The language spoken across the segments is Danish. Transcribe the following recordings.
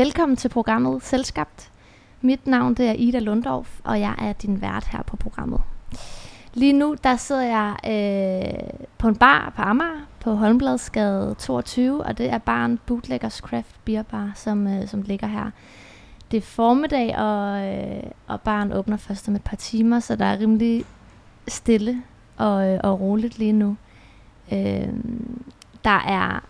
Velkommen til programmet Selskabt. Mit navn det er Ida Lundorf, og jeg er din vært her på programmet. Lige nu der sidder jeg øh, på en bar på Amager på Holmbladsgade 22, og det er baren Bootleggers Craft Beer Bar, som, øh, som ligger her. Det er formiddag, og, øh, og baren åbner først om et par timer, så der er rimelig stille og, øh, og roligt lige nu. Øh, der er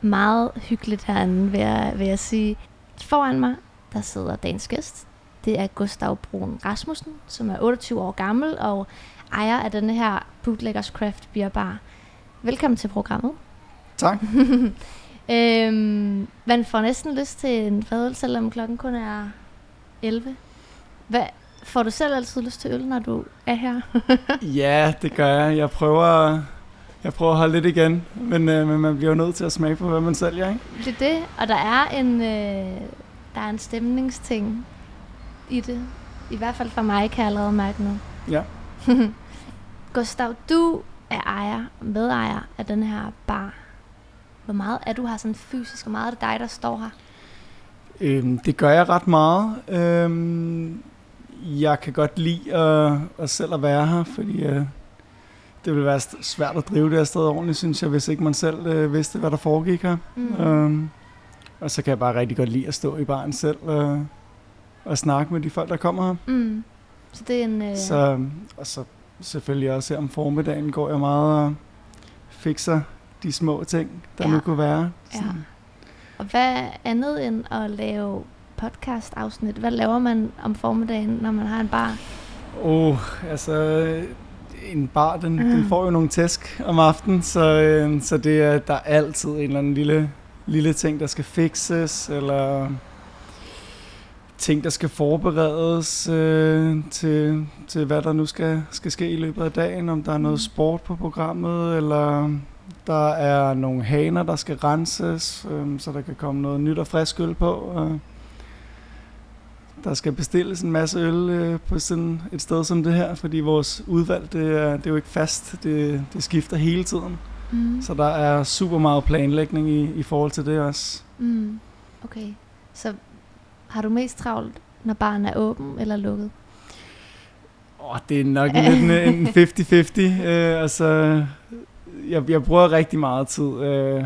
meget hyggeligt herinde, vil jeg, vil jeg sige. Foran mig, der sidder dagens gæst. Det er Gustav Brun Rasmussen, som er 28 år gammel og ejer af denne her Bootleggers Craft Beer Bar. Velkommen til programmet. Tak. øhm, man får næsten lyst til en fadøl, selvom klokken kun er 11. Hvad, får du selv altid lyst til øl, når du er her? ja, det gør jeg. Jeg prøver, jeg prøver at holde lidt igen, men, øh, men man bliver jo nødt til at smage på, hvad man sælger, ikke? Det er det, og der er en, øh, der er en stemningsting i det. I hvert fald for mig, kan jeg allerede mærke nu. Ja. Gustav, du er ejer, medejer af den her bar. Hvor meget er du her sådan fysisk, og meget er det dig, der står her? Øhm, det gør jeg ret meget. Øhm, jeg kan godt lide at, at selv at være her, fordi øh, det vil være svært at drive det her sted ordentligt, synes jeg, hvis ikke man selv øh, vidste, hvad der foregik her. Mm. Øhm, og så kan jeg bare rigtig godt lide at stå i baren selv øh, og snakke med de folk, der kommer her. Mm. Så det er en... Øh... Så, og så selvfølgelig også her om formiddagen går jeg meget og fikser de små ting, der ja. nu kunne være. Ja. Og hvad andet end at lave podcast-afsnit? Hvad laver man om formiddagen, når man har en bar? Åh, oh, altså en bar, den, mm. den får jo nogle tæsk om aftenen, så, øh, så det er, der er altid en eller anden lille, lille ting, der skal fikses, eller ting, der skal forberedes øh, til, til, hvad der nu skal, skal ske i løbet af dagen. Om der er noget mm. sport på programmet, eller der er nogle haner, der skal renses, øh, så der kan komme noget nyt og frisk øl på. Øh. Der skal bestilles en masse øl øh, på sådan et sted som det her, fordi vores udvalg, det er, det er jo ikke fast. Det, det skifter hele tiden. Mm. Så der er super meget planlægning i, i forhold til det også. Mm. Okay, så har du mest travlt, når barn er åben eller lukket? Oh, det er nok lidt en 50-50. Øh, altså, jeg, jeg bruger rigtig meget tid, øh,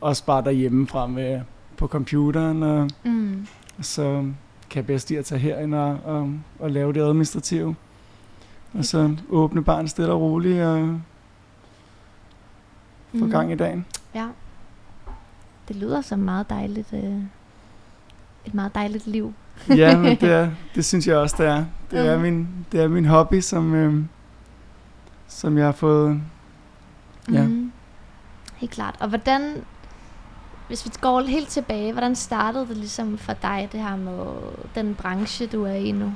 også bare derhjemme fra med, på computeren. Og, mm. Så kan bedst lide at tage herind og, og, og lave det administrative. Og så åbne barn stille og roligt og få mm. gang i dagen. Ja. Det lyder som meget dejligt. Øh et meget dejligt liv. ja, men det, er, det synes jeg også, det er. Det er, min, det er min hobby, som, øh, som jeg har fået. Ja. Mm. Helt klart. Og hvordan, hvis vi går helt tilbage, hvordan startede det ligesom for dig, det her med den branche, du er i nu?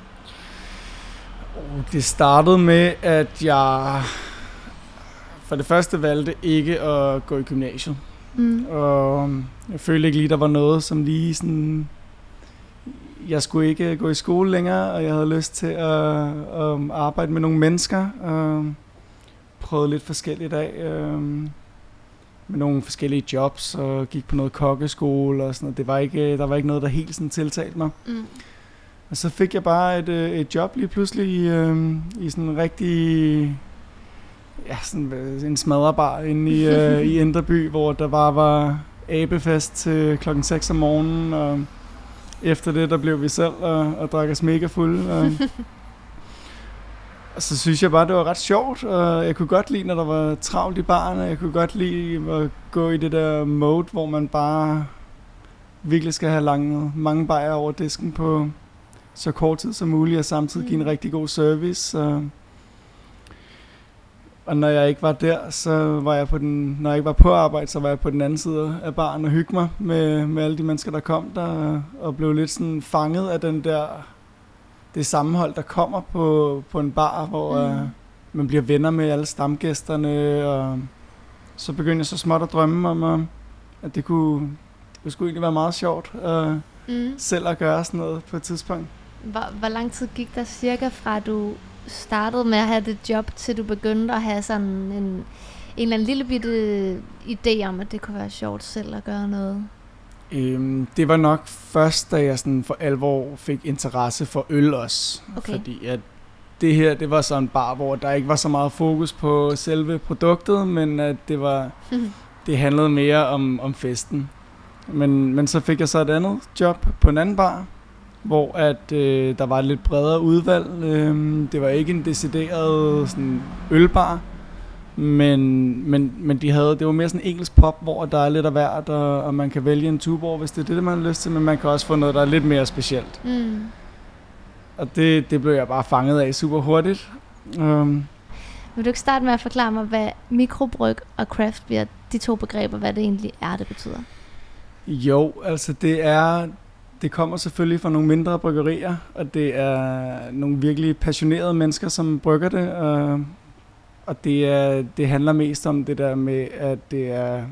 Det startede med, at jeg for det første valgte ikke at gå i gymnasiet. Mm. Og jeg følte ikke lige, der var noget, som lige sådan jeg skulle ikke gå i skole længere, og jeg havde lyst til at, at arbejde med nogle mennesker. Og prøvede lidt forskelligt af. Øh, med nogle forskellige jobs, og gik på noget kokkeskole og sådan noget. Det var ikke, der var ikke noget, der helt sådan tiltalte mig. Mm. Og så fik jeg bare et, øh, et job lige pludselig i, øh, i sådan en rigtig ja, sådan en smadrebar inde i, øh, i Indreby, hvor der bare var abefest til klokken 6 om morgenen, og efter det, der blev vi selv og, og drak os mega fulde. Og, og så synes jeg bare, det var ret sjovt, og jeg kunne godt lide, når der var travlt i baren, og jeg kunne godt lide at gå i det der mode, hvor man bare virkelig skal have lange, mange bajer over disken på så kort tid som muligt, og samtidig give en mm. rigtig god service. Og, og når jeg ikke var der, så var jeg på den, når jeg ikke var på arbejde, så var jeg på den anden side af baren og hygge mig med, med alle de mennesker, der kom der, og blev lidt sådan fanget af den der, det sammenhold, der kommer på, på en bar, hvor mm. uh, man bliver venner med alle stamgæsterne, og så begyndte jeg så småt at drømme om, uh, at det kunne, det kunne sgu egentlig være meget sjovt uh, mm. selv at gøre sådan noget på et tidspunkt. Hvor, hvor lang tid gik der cirka fra, du startede med at have det job, til du begyndte at have sådan en, en eller anden lille bitte idé om, at det kunne være sjovt selv at gøre noget? Øhm, det var nok først, da jeg sådan for alvor fik interesse for øl også. Okay. Fordi at det her, det var sådan en bar, hvor der ikke var så meget fokus på selve produktet, men at det var, det handlede mere om, om festen. Men, men så fik jeg så et andet job på en anden bar, hvor at øh, der var et lidt bredere udvalg. Øh, det var ikke en decideret sådan, ølbar, men, men, men de havde, det var mere sådan en engelsk pop, hvor der er lidt af hvert, og, og man kan vælge en tuborg, hvis det er det, man har lyst til, men man kan også få noget, der er lidt mere specielt. Mm. Og det, det blev jeg bare fanget af super hurtigt. Um, Vil du ikke starte med at forklare mig, hvad mikrobryg og craft beer, de to begreber, hvad det egentlig er, det betyder? jo, altså det er, det kommer selvfølgelig fra nogle mindre bryggerier, og det er nogle virkelig passionerede mennesker, som brygger det, og, og det, er, det handler mest om det der med, at det er,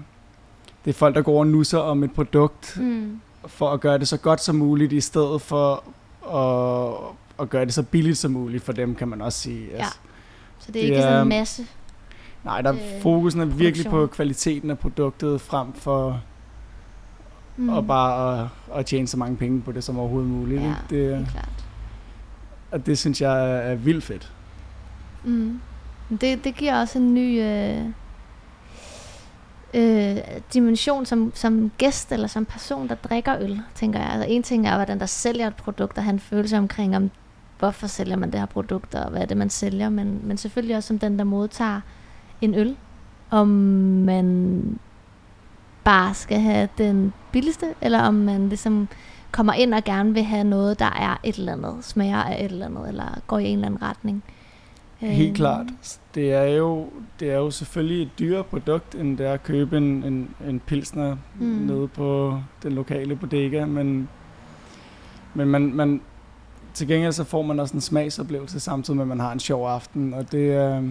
det er folk, der går og nusser om et produkt, Mm. for at gøre det så godt som muligt, i stedet for at, at gøre det så billigt som muligt for dem, kan man også sige. Ja. Så det er Det ikke sådan er- en masse. Nej, der Øh, fokusen er virkelig på produktion. kvaliteten af produktet, frem for Mm. at bare at, at tjene så mange penge på det som overhovedet muligt. Ja, helt det, klart. og det synes jeg er, er vildt fedt. Mm. Det, det giver også en ny øh, øh, dimension som, som gæst eller som person, der drikker øl, tænker jeg. Altså en ting er, hvordan der sælger et produkt, og han følelse omkring, om hvorfor sælger man det her produkt, og hvad er det, man sælger, men, men selvfølgelig også som den, der modtager en øl, om man bare skal have den billigste, eller om man ligesom kommer ind og gerne vil have noget, der er et eller andet, smager af et eller andet, eller går i en eller anden retning. Helt Øhm, klart. Det er jo, det er jo selvfølgelig et dyrere produkt, end det er at købe en, en, en pilsner Mm. nede på den lokale bodega, men, men man, man, til gengæld så får man også en smagsoplevelse samtidig med, at man har en sjov aften, og det, er,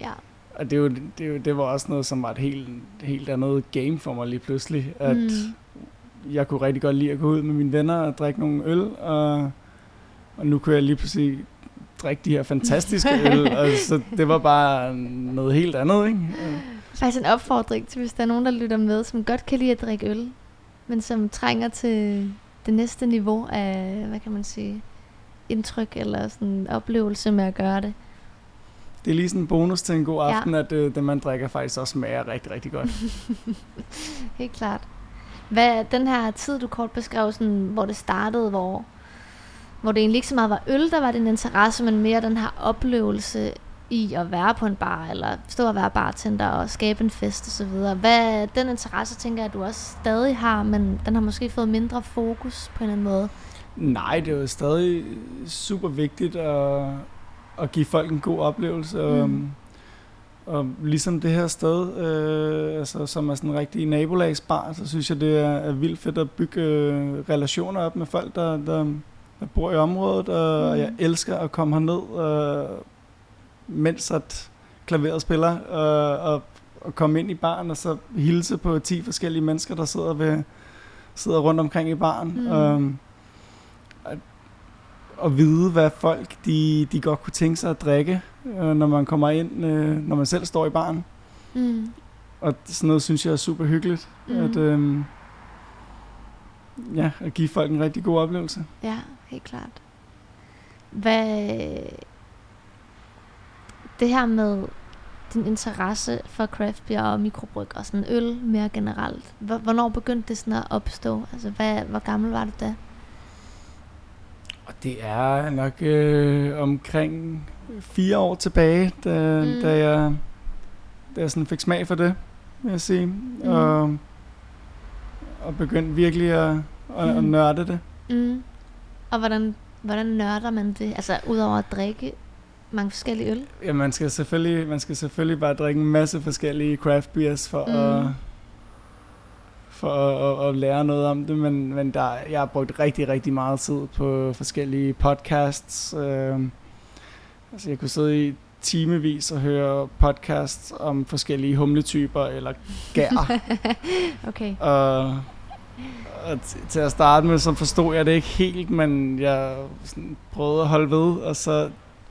Ja. og det, er jo, det, er jo, det var også noget, som var et helt, helt andet game for mig lige pludselig, at Mm. jeg kunne rigtig godt lide at gå ud med mine venner og drikke nogle øl, og, og nu kunne jeg lige pludselig drikke de her fantastiske øl, og så det var bare noget helt andet, ikke? Faktisk en opfordring til, hvis der er nogen, der lytter med, som godt kan lide at drikke øl, men som trænger til det næste niveau af, hvad kan man sige, indtryk eller sådan oplevelse med at gøre det. Det er lige sådan en bonus til en god aften, ja. at øh, det, man drikker, faktisk også smager rigtig, rigtig godt. Helt klart. Hvad den her tid, du kort beskrev, sådan, hvor det startede, hvor, hvor det egentlig ikke så meget var øl, der var din interesse, men mere den her oplevelse i at være på en bar, eller stå og være bartender og skabe en fest osv. Hvad den interesse, tænker jeg, at du også stadig har, men den har måske fået mindre fokus på en eller anden måde. Nej, det er jo stadig super vigtigt at, at give folk en god oplevelse. Mm. Mm. Og, og ligesom det her sted, øh, altså, som er sådan en rigtig nabolagsbar, så synes jeg, det er, er vildt fedt at bygge øh, relationer op med folk, der, der, der bor i området. Og Mm. jeg elsker at komme herned, øh, mens at klaveret spiller, øh, og, og komme ind i baren og så hilse på 10 forskellige mennesker, der sidder, ved, sidder rundt omkring i baren. Mm. Øhm, at, at vide, hvad folk de, de godt kunne tænke sig at drikke, øh, når man kommer ind, øh, når man selv står i baren. Mm. Og sådan noget synes jeg er super hyggeligt. Mm. At, øh, ja, at give folk en rigtig god oplevelse. Ja, helt klart. Hvad... Det her med din interesse for craft beer og mikrobryg og sådan øl mere generelt. Hvor- Hvornår begyndte det sådan at opstå? Altså, hvad, hvor gammel var du da? Og det er nok øh, omkring fire år tilbage, da, Mm. da, jeg, da jeg sådan fik smag for det, vil jeg sige. Mm. Og, og begyndte virkelig at, at, at Mm. nørde det. Mm. Og hvordan, hvordan nørder man det? Altså, udover at drikke mange forskellige øl? Ja, man skal selvfølgelig, man skal selvfølgelig bare drikke en masse forskellige craft beers for, Mm. at, for at, at, at lære noget om det, men, men der, jeg har brugt rigtig, rigtig meget tid på forskellige podcasts. Øh, altså jeg kunne sidde i timevis og høre podcasts om forskellige humletyper eller gær. okay. og, og til at starte med, så forstod jeg det ikke helt, men jeg sådan prøvede at holde ved, og så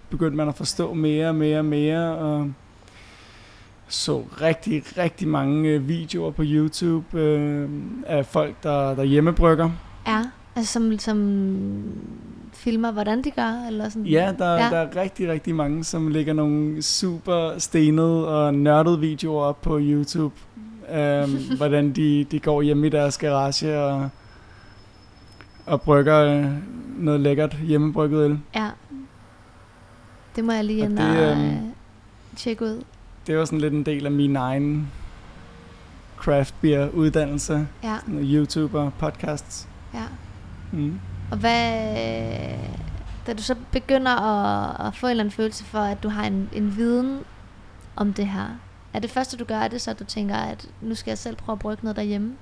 begyndte man at forstå mere og mere og mere, og så rigtig, rigtig mange øh, videoer på YouTube øh, af folk, der, der hjemmebrygger. Ja, altså som, som filmer, hvordan de gør? Eller sådan. Ja, der, ja, der er rigtig, rigtig mange, som lægger nogle super stenede og nørdede videoer op på YouTube. Øh, hvordan de, de går hjem i deres garage og, og brygger øh, noget lækkert hjemmebrygget øl. Ja. Det må jeg lige ind og, det, og øh, tjekke ud det var sådan lidt en del af min egen craft beer uddannelse. Ja. YouTuber, podcasts. Ja. Mm. Og hvad, da du så begynder at, at få en eller anden følelse for, at du har en, en viden om det her, er det første du gør, er det så, at du tænker, at nu skal jeg selv prøve at brygge noget derhjemme?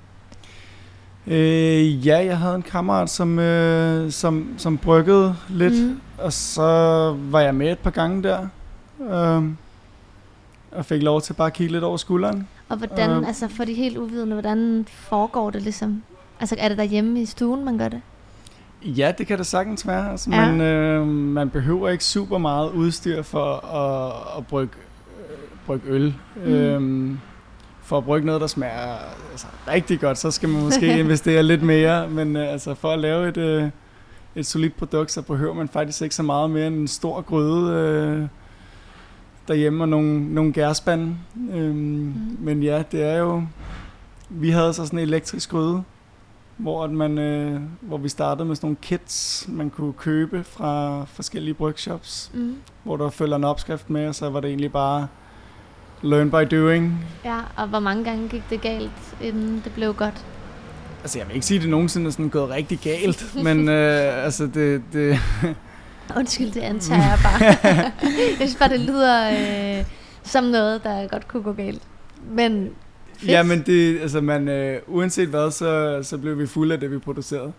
Øh, ja, jeg havde en kammerat, som, øh, som, som bryggede lidt, mm. og så var jeg med et par gange der. Øh, og fik lov til bare at kigge lidt over skulderen. Og hvordan, uh, altså for de helt uvidende, hvordan foregår det ligesom? Altså er det derhjemme i stuen, man gør det? Ja, det kan det sagtens være. Altså, ja. man, øh, man behøver ikke super meget udstyr for at, at brygge, øh, brygge øl. Mm. Øhm, for at brygge noget, der smager altså, rigtig godt, så skal man måske investere lidt mere. Men øh, altså, for at lave et, øh, et solidt produkt, så behøver man faktisk ikke så meget mere end en stor gryde. Øh, derhjemme og nogle, nogle gærspande. Øhm, mm. Men ja, det er jo... Vi havde så sådan en elektrisk gryde, hvor, at man, øh, hvor vi startede med sådan nogle kits, man kunne købe fra forskellige brygshops, mm. hvor der følger en opskrift med, og så var det egentlig bare learn by doing. Ja, og hvor mange gange gik det galt, inden det blev godt? Altså, jeg vil ikke sige, at det nogensinde er sådan gået rigtig galt, men øh, altså, det, det Undskyld, det antager jeg bare. jeg synes bare, det lyder øh, som noget, der godt kunne gå galt. Men fedt. Ja, men det, altså man, øh, uanset hvad, så, så blev vi fulde af det, vi producerede.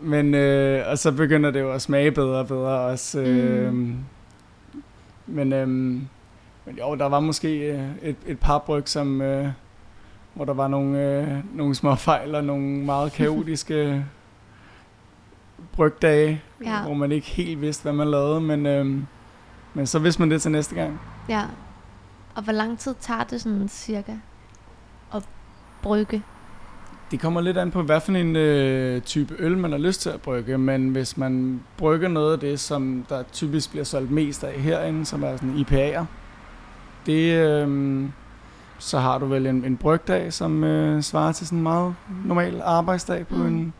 Men, øh, og så begynder det jo at smage bedre og bedre også. Øh, mm. Men, øh, men jo, der var måske øh, et, et par bryg, som, øh, hvor der var nogle, øh, nogle små fejl og nogle meget kaotiske brygdage, ja. hvor man ikke helt vidste, hvad man lavede, men, øhm, men så vidste man det til næste gang. Ja. Og hvor lang tid tager det sådan cirka at brygge? Det kommer lidt an på, hvad for en øh, type øl, man har lyst til at brygge, men hvis man brygger noget af det, som der typisk bliver solgt mest af herinde, som er sådan IPA'er, det, øh, så har du vel en, en brygdag, som øh, svarer til sådan en meget normal arbejdsdag på mm. en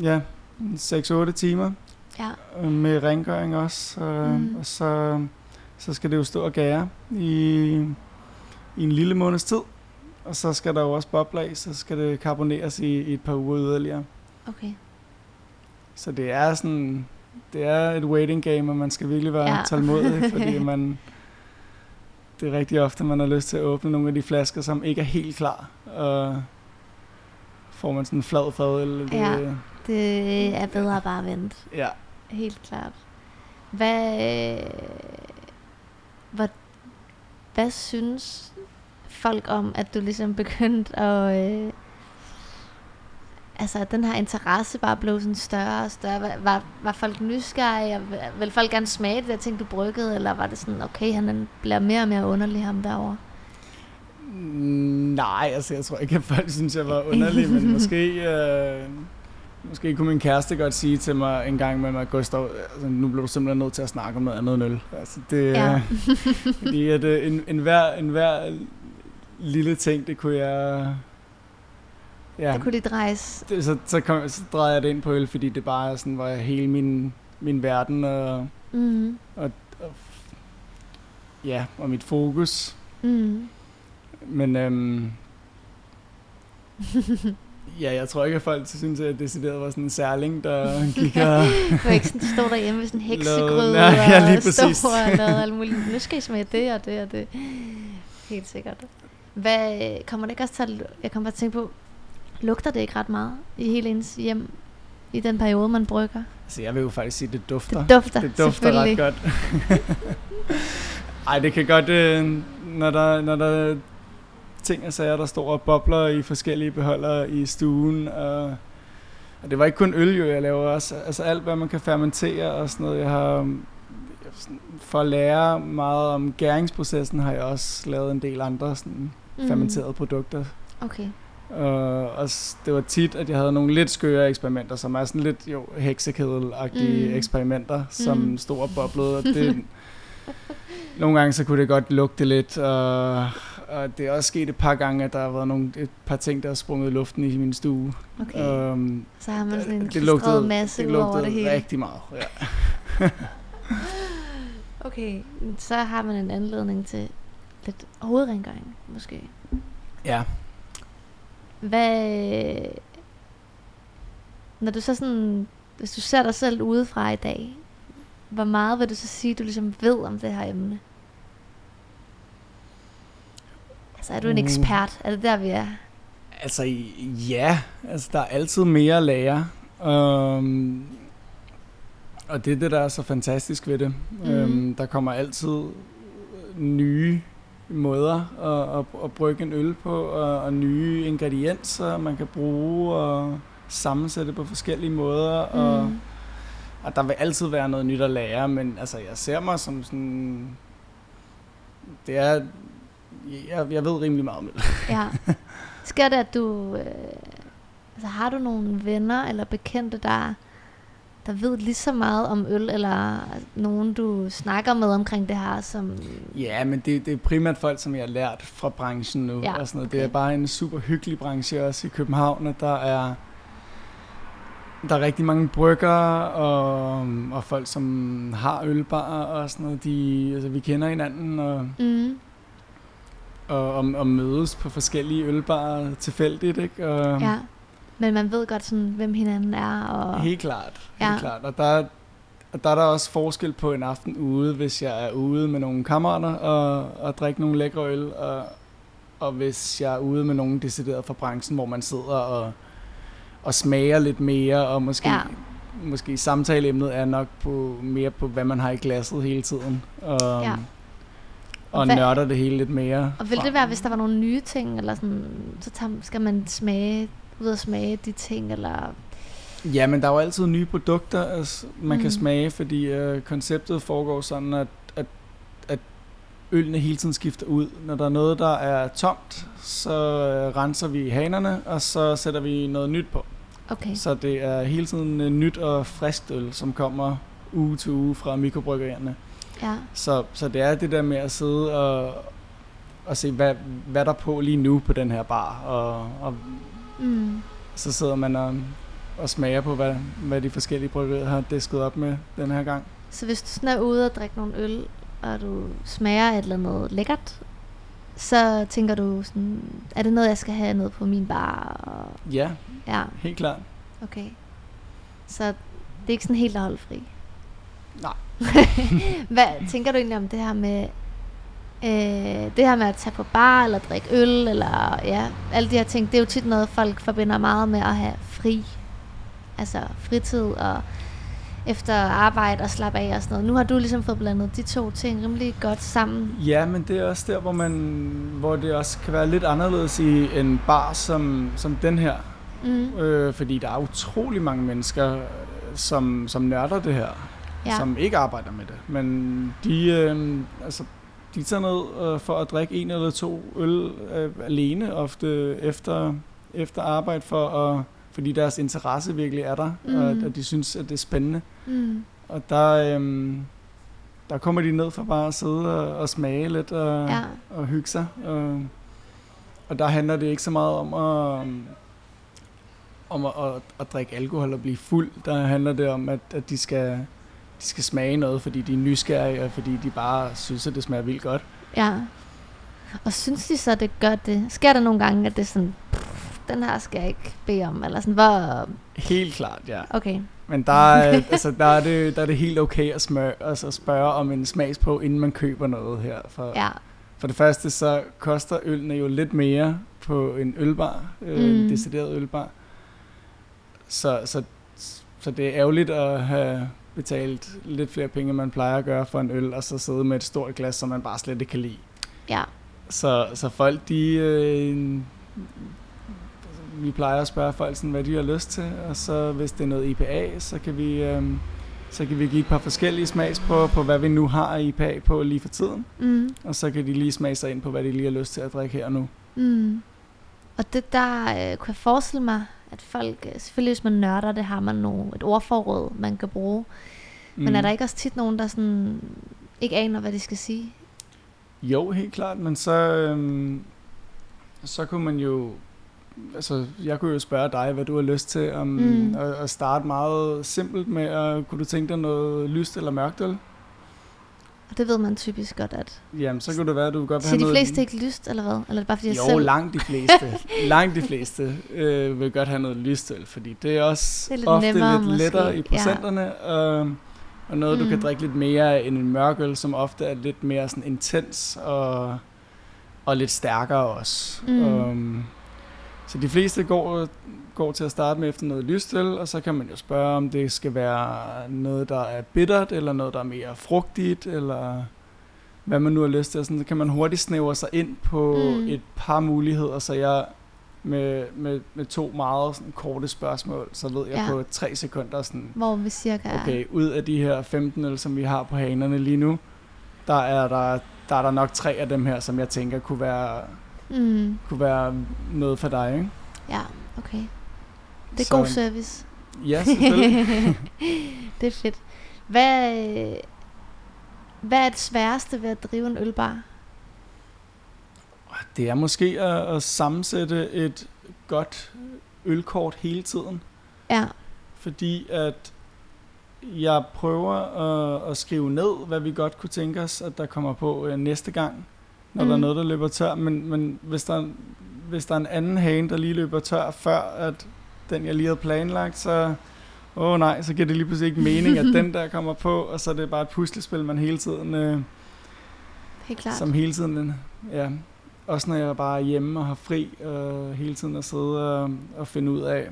ja, 6-8 timer. Ja. Øh, med rengøring også. Øh, mm. Og så, så skal det jo stå og gære i, i en lille måneds tid. Og så skal der jo også boble af, så skal det karboneres i, i et par uger yderligere. Okay. Så det er sådan, det er et waiting game, og man skal virkelig være ja. tålmodig, fordi man, det er rigtig ofte, man har lyst til at åbne nogle af de flasker, som ikke er helt klar. Og får man sådan en flad fad, eller det, ja. Det er bedre at bare vente. Ja. Helt klart. Hvad, hvad, hvad synes folk om, at du ligesom begyndte at... Øh, altså, at den her interesse bare blev sådan større og større. Var, var, var folk nysgerrige? Og vil folk gerne smage det der ting, du bryggede? Eller var det sådan, okay, han bliver mere og mere underlig ham derovre? Nej, altså jeg tror ikke, at folk synes, jeg var underlig, men måske... Øh Måske kunne min kæreste godt sige til mig en gang med mig, Gustav, altså, nu bliver du simpelthen nødt til at snakke om noget andet end øl. Altså, det, ja. fordi at øh, en, en, hver, en hver lille ting, det kunne jeg... Ja, det kunne det drejes. Det, så, så, kom, så drejede jeg det ind på øl, fordi det bare sådan, var hele min, min verden og, mm. og, og, ja, og mit fokus. Mm. Men øhm, Ja, jeg tror ikke, at folk synes, at decideret var sådan en særling, der gik og... du ikke sådan, stå derhjemme med sådan en heksegrød ja, ja, lige præcis. og lavede alt muligt. Nu skal I smage det og det og det. Helt sikkert. Hvad, kommer det ikke også til Jeg kommer bare til at tænke på, lugter det ikke ret meget i hele ens hjem i den periode, man brygger? Altså, jeg vil jo faktisk sige, at det dufter. Det dufter, Det dufter ret godt. Ej, det kan godt, øh, når der, når der ting og sager, der står og bobler i forskellige beholdere i stuen. Og, og det var ikke kun øl, jo, jeg laver også. Altså alt, hvad man kan fermentere og sådan noget. Jeg har for at lære meget om gæringsprocessen, har jeg også lavet en del andre sådan, mm. fermenterede produkter. Okay. Uh, og det var tit, at jeg havde nogle lidt skøre eksperimenter, som er sådan lidt jo, heksekedel-agtige mm. eksperimenter, som mm. stod og boblede. Og det, nogle gange så kunne det godt lugte lidt, og, og det er også sket et par gange, at der har været nogle, et par ting, der har sprunget i luften i min stue. Okay. Um, så har man sådan en det lugtede, masse det over det hele. rigtig meget, ja. okay, så har man en anledning til lidt hovedrengøring, måske. Ja. Hvad... Når du så sådan... Hvis du ser dig selv udefra i dag, hvor meget vil du så sige, du ligesom ved om det her emne? Altså, er du en uh. ekspert? Er det der, vi er? Altså, ja. Altså, der er altid mere at lære. Um, og det er det, der er så fantastisk ved det. Mm. Um, der kommer altid nye måder at, at, at brygge en øl på, og, og nye ingredienser, man kan bruge og sammensætte på forskellige måder. Mm. Og, og der vil altid være noget nyt at lære, men altså, jeg ser mig som sådan... Det er... Jeg, jeg ved rimelig meget om det. Ja. Sker det, at du... Øh, altså, har du nogle venner eller bekendte, der der ved lige så meget om øl, eller nogen, du snakker med omkring det her? Som ja, men det, det er primært folk, som jeg har lært fra branchen nu. Ja, og sådan noget. Okay. Det er bare en super hyggelig branche også i København, og der er, der er rigtig mange brygger og, og folk, som har ølbar og sådan noget. De, altså, vi kender hinanden og, mm. og, og, og mødes på forskellige ølbarer tilfældigt. Ikke? Og, ja men man ved godt, sådan, hvem hinanden er. Og... Helt klart. Helt ja. klart. Og der, og der er der også forskel på en aften ude, hvis jeg er ude med nogle kammerater og, og drikker nogle lækre øl, og, og hvis jeg er ude med nogen decideret fra branchen, hvor man sidder og, og smager lidt mere, og måske, ja. måske samtaleemnet er nok på, mere på, hvad man har i glasset hele tiden. Og, ja. Og, og nørder det hele lidt mere. Og vil det være, hvis der var nogle nye ting, eller sådan, så tager, skal man smage ud og smage de ting, eller... Ja, men der er jo altid nye produkter, altså, man mm. kan smage, fordi øh, konceptet foregår sådan, at, at, at ølene hele tiden skifter ud. Når der er noget, der er tomt, så øh, renser vi hanerne, og så sætter vi noget nyt på. Okay. Så det er hele tiden øh, nyt og friskt øl, som kommer uge til uge fra mikrobryggerierne. Ja. Så, så det er det der med at sidde og, og se, hvad, hvad der er på lige nu på den her bar, og, og Mm. Så sidder man og, og smager på, hvad, hvad de forskellige bryggerier har disket op med den her gang. Så hvis du sådan er ude og drikke nogle øl, og du smager et eller andet lækkert, så tænker du sådan, er det noget, jeg skal have noget på min bar? Og ja, ja, helt klart. Okay. Så det er ikke sådan helt at holde fri? Nej. Hvad tænker du egentlig om det her med, Øh, det her med at tage på bar, eller drikke øl, eller ja, alle de her ting, det er jo tit noget, folk forbinder meget med at have fri. Altså fritid og efter arbejde og slappe af og sådan noget. Nu har du ligesom fået blandet de to ting rimelig godt sammen. Ja, men det er også der, hvor, man, hvor det også kan være lidt anderledes i en bar som, som den her. Mm. Øh, fordi der er utrolig mange mennesker, som, som nørder det her, ja. som ikke arbejder med det. Men de, øh, altså de tager ned øh, for at drikke en eller to øl øh, alene, ofte efter, efter arbejde, for at, fordi deres interesse virkelig er der, mm. og at de synes, at det er spændende. Mm. Og der, øh, der kommer de ned for bare at sidde og, og smage lidt og, ja. og hygge sig. Og, og der handler det ikke så meget om at, om at, at, at drikke alkohol og blive fuld. Der handler det om, at, at de skal de skal smage noget, fordi de er nysgerrige, og fordi de bare synes, at det smager vildt godt. Ja. Og synes de så, det gør det? Sker der nogle gange, at det er sådan, den her skal jeg ikke bede om, eller sådan, hvor... Helt klart, ja. Okay. Men der er, altså, der er, det, der er det helt okay at smøre, altså spørge om en smags på, inden man køber noget her. For, ja. for det første, så koster ølene jo lidt mere på en ølbar, øh, mm. en decideret ølbar. Så, så, så det er ærgerligt at have betalt lidt flere penge, end man plejer at gøre for en øl, og så sidde med et stort glas, som man bare slet ikke kan lide. Ja. Så, så folk, de... Øh, vi plejer at spørge folk, sådan, hvad de har lyst til, og så hvis det er noget IPA, så kan vi, øh, Så kan vi give et par forskellige smagsprøver på, hvad vi nu har IPA på lige for tiden. Mm. Og så kan de lige smage sig ind på, hvad de lige har lyst til at drikke her og nu. Mm. Og det der øh, kunne jeg forestille mig, at folk, øh, selvfølgelig hvis man nørder det, har man nogle, et ordforråd, man kan bruge. Mm. Men er der ikke også tit nogen, der sådan ikke aner, hvad de skal sige? Jo, helt klart, men så, øhm, så kunne man jo, altså jeg kunne jo spørge dig, hvad du har lyst til, om Mm. at, at starte meget simpelt med, at kunne du tænke dig noget lyst eller mørkt øl? Og det ved man typisk godt, at... Jamen, så kunne det være, at du godt vil have de noget... fleste ikke lyst, eller hvad? Eller er det bare fordi, jeg Jo, selv... langt de fleste. langt de fleste øh, vil godt have noget lystøl, fordi det er også Det er lidt ofte nemmere lidt måske, lettere i ja. procenterne, øh, og noget, du kan Mm. drikke lidt mere af end en mørk øl, som ofte er lidt mere sådan intens og, og lidt stærkere også. Mm. Um, så de fleste går, går til at starte med efter noget lystøl, og så kan man jo spørge, om det skal være noget, der er bittert, eller noget, der er mere frugtigt, eller hvad man nu har lyst til. Sådan, så kan man hurtigt snævre sig ind på Mm. et par muligheder, så jeg med, med, med to meget sådan, korte spørgsmål, så ved jeg ja. på tre sekunder sådan, Hvor vi cirka er. okay, ud af de her 15 øl, som vi har på hanerne lige nu, der er der, der er der nok tre af dem her, som jeg tænker kunne være, Mm. kunne være noget for dig, ikke? Ja, okay. Det er Så- god service. Ja, selvfølgelig. det er fedt. Hvad, øh, hvad er det sværeste ved at drive en ølbar? Det er måske at, at sammensætte et godt ølkort hele tiden, Ja. fordi at jeg prøver at, at skrive ned, hvad vi godt kunne tænke os, at der kommer på øh, næste gang, når mm. der er Mm. noget, der løber tør. Men, men hvis, der, hvis der er en anden hane, der lige løber tør, før at den, jeg lige havde planlagt, så... Åh oh, nej, så giver det lige pludselig ikke mening, at den der kommer på, og så er det bare et puslespil, man hele tiden... Øh, Helt klart. Som hele tiden, ja. Også når jeg bare er hjemme og har fri, øh, hele tiden at sidde og, og finde ud af,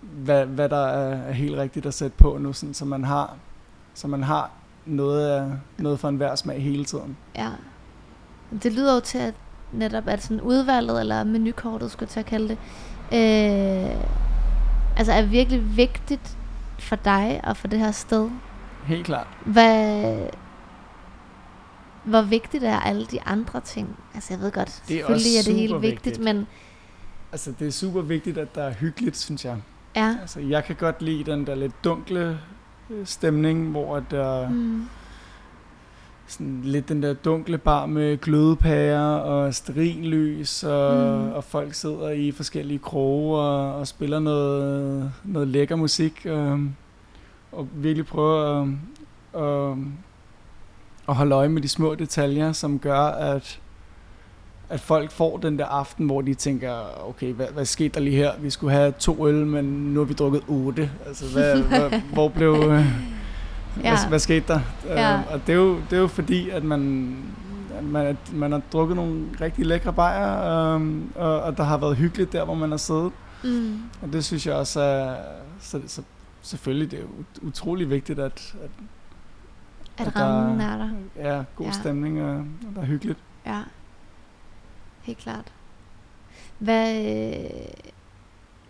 hvad, hvad der er, er helt rigtigt at sætte på nu, sådan, så man har, så man har noget, af, noget for enhver smag hele tiden. Ja. Det lyder jo til, at netop at sådan udvalget, eller menukortet, skulle jeg kalde det, øh, altså er virkelig vigtigt for dig og for det her sted. Helt klart. Hvad, hvor vigtigt er alle de andre ting? Altså jeg ved godt, Det er selvfølgelig er det helt vigtigt, vigtigt. men Altså, det er super vigtigt, at der er hyggeligt, synes jeg. ja. Altså, jeg kan godt lide den der lidt dunkle øh, stemning, hvor der Mm. Sådan lidt den der dunkle bar med glødepærer og sterillys, og, Mm. og folk sidder i forskellige kroge og, og spiller noget, noget lækker musik, og, og virkelig prøver at, at, at holde øje med de små detaljer, som gør, at, at folk får den der aften, hvor de tænker, okay, hvad, hvad skete der lige her? Vi skulle have to øl, men nu har vi drukket otte. Altså, hvad, hvor, hvor blev... øh, Ja. hvad, hvad skete der? Ja. Øh, og det er, jo, det er jo fordi, at man, man, man har drukket nogle rigtig lækre bajer, øhm, og, og der har været hyggeligt der, hvor man har siddet. Mm. Og det synes jeg også er, så, så, selvfølgelig det er ut- utrolig vigtigt, at, at At At der- rammen er der. ja, god ja. stemning, og, og der er hyggeligt. Ja. Helt klart. Hvad, øh,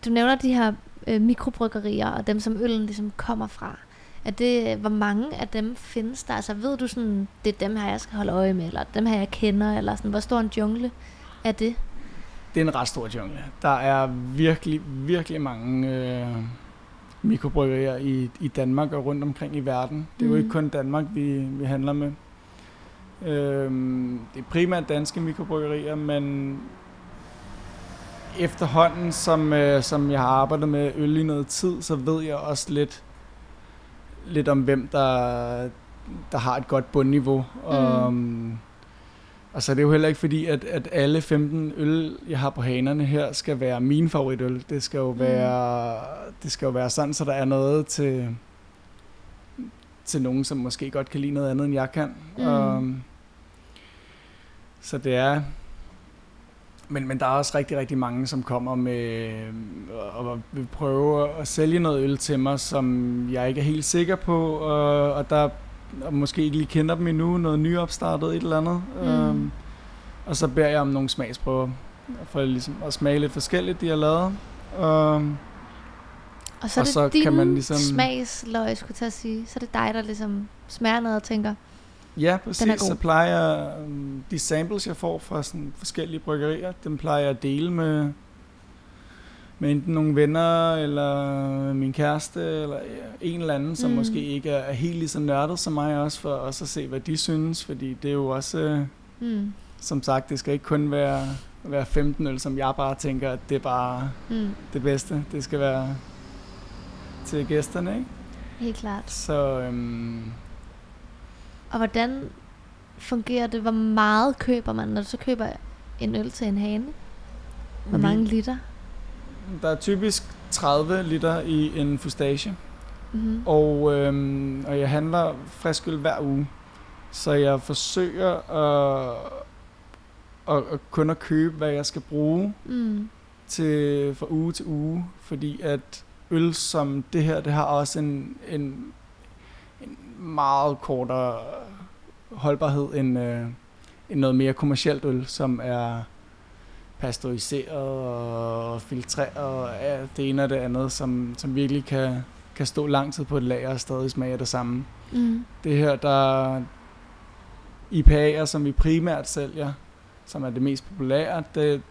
du nævner de her øh, mikrobryggerier, og dem som øllen ligesom kommer fra. Er det, hvor mange af dem findes der? Altså ved du sådan, det er dem her, jeg skal holde øje med, eller dem her, jeg kender, eller sådan, hvor stor en jungle er det? Det er en ret stor jungle. Der er virkelig, virkelig mange øh, mikrobryggerier i, i Danmark og rundt omkring i verden. Det er jo Mm. ikke kun Danmark, vi, vi handler med. Øhm, det er primært danske mikrobryggerier, men efterhånden, som, øh, som jeg har arbejdet med øl i noget tid, så ved jeg også lidt, lidt om hvem, der, der har et godt bundniveau. Og, um, og så er det jo heller ikke fordi, at, at alle 15 øl, jeg har på hanerne her, skal være min favoritøl. Det skal jo Mm. være, det skal jo være sådan, så der er noget til, til nogen, som måske godt kan lide noget andet, end jeg kan. Mm. Um, så det er... Men, men der er også rigtig, rigtig mange, som kommer med og vil prøve at sælge noget øl til mig, som jeg ikke er helt sikker på, og, og der og måske ikke lige kender dem endnu, noget nyopstartet et eller andet. Mm. Um, og så beder jeg om nogle smagsprøver, for ligesom at smage lidt forskelligt, de har lavet. Um, Og så er Og det så din kan man ligesom- smagsløg, skulle jeg sige. Så er det dig, der ligesom smager noget og tænker, Ja, præcis. god. Så plejer jeg, øhm, de samples, jeg får fra sådan forskellige bryggerier, dem plejer jeg at dele med, med enten nogle venner, eller min kæreste, eller en eller anden, som Mm. måske ikke er, er helt lige så nørdet som mig også, for også at se, hvad de synes, fordi det er jo også, øh, mm, som sagt, det skal ikke kun være, være 15 øl, som jeg bare tænker, at det er bare mm, det bedste. Det skal være til gæsterne, ikke? helt klart. Så øhm, Og hvordan fungerer det? Hvor meget køber man, når du så køber en øl til en hane? Hvor vi- mange liter? der er typisk 30 liter i en fustage. Mm-hmm. Og, øhm, og jeg handler frisk øl hver uge. Så jeg forsøger at, at, at kun at købe, hvad jeg skal bruge Mm. til, fra uge til uge. Fordi at øl som det her, det har også en, en, en meget kortere holdbarhed end, øh, end noget mere kommercielt øl, som er pasteuriseret og filtreret og det ene og det andet, som, som virkelig kan, kan stå lang tid på et lager og stadig smage det samme. Mm. Det her, der IPA'er, som vi primært sælger, som er det mest populære, det,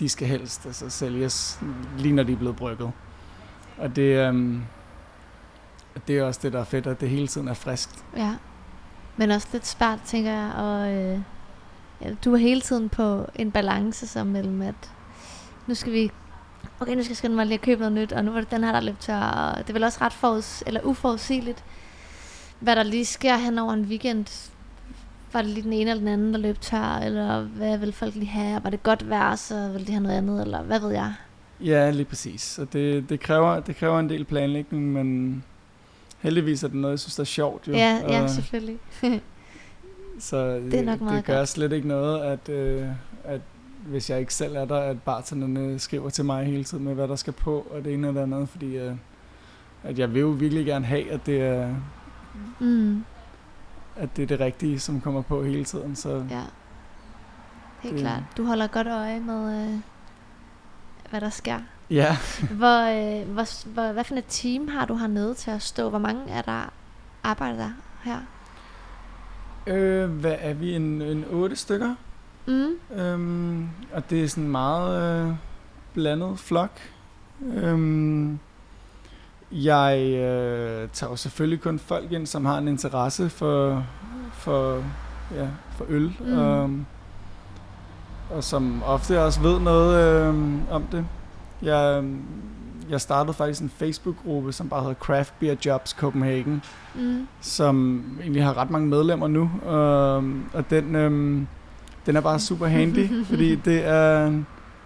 de skal helst altså, sælges lige når de er blevet brygget. Og det, øhm, det er også det, der er fedt, at det hele tiden er friskt. Ja. Men også lidt svært, tænker jeg. Og, øh, ja, du er hele tiden på en balance så mellem, at nu skal vi... Okay, nu skal jeg skynde mig lige at købe noget nyt, og nu var det den her, der løb tør. Og det er vel også ret foruds, eller uforudsigeligt, hvad der lige sker hen over en weekend. Var det lige den ene eller den anden, der løb tør, eller hvad vil folk lige have? Var det godt vejr, så vil de have noget andet, eller hvad ved jeg? Ja, lige præcis. Så det, det, kræver, det kræver en del planlægning, men heldigvis er det noget, jeg synes, der er sjovt. Jo. Ja, ja, Og- selvfølgelig. Så Det er nok det, meget det gør godt. slet ikke noget, at, øh, at hvis jeg ikke selv er der, at bartenderne skriver til mig hele tiden med, hvad der skal på, og det ene og det andet, fordi øh, at jeg vil jo virkelig gerne have, at det er, Mm, at det er det rigtige, som kommer på hele tiden. Så ja. Helt Det- klart. Du holder godt øje med, øh, hvad der sker. Ja, Hvor, øh, hvor, hvor, hvad for et team har du hernede til at stå? Hvor mange er der arbejder der her? øh, hvad er vi, en, en otte stykker? Mm. Øhm, og det er sådan meget øh, blandet flok. Øhm, jeg øh, tager jo selvfølgelig kun folk ind, som har en interesse for, for, ja, for øl. Mm. Og, og som ofte også ved noget øh, om det. Jeg, jeg startede faktisk en Facebook-gruppe, som bare hedder Craft Beer Jobs Copenhagen Mm. som egentlig har ret mange medlemmer nu, og, og den, øhm, den er bare super handy, fordi det er,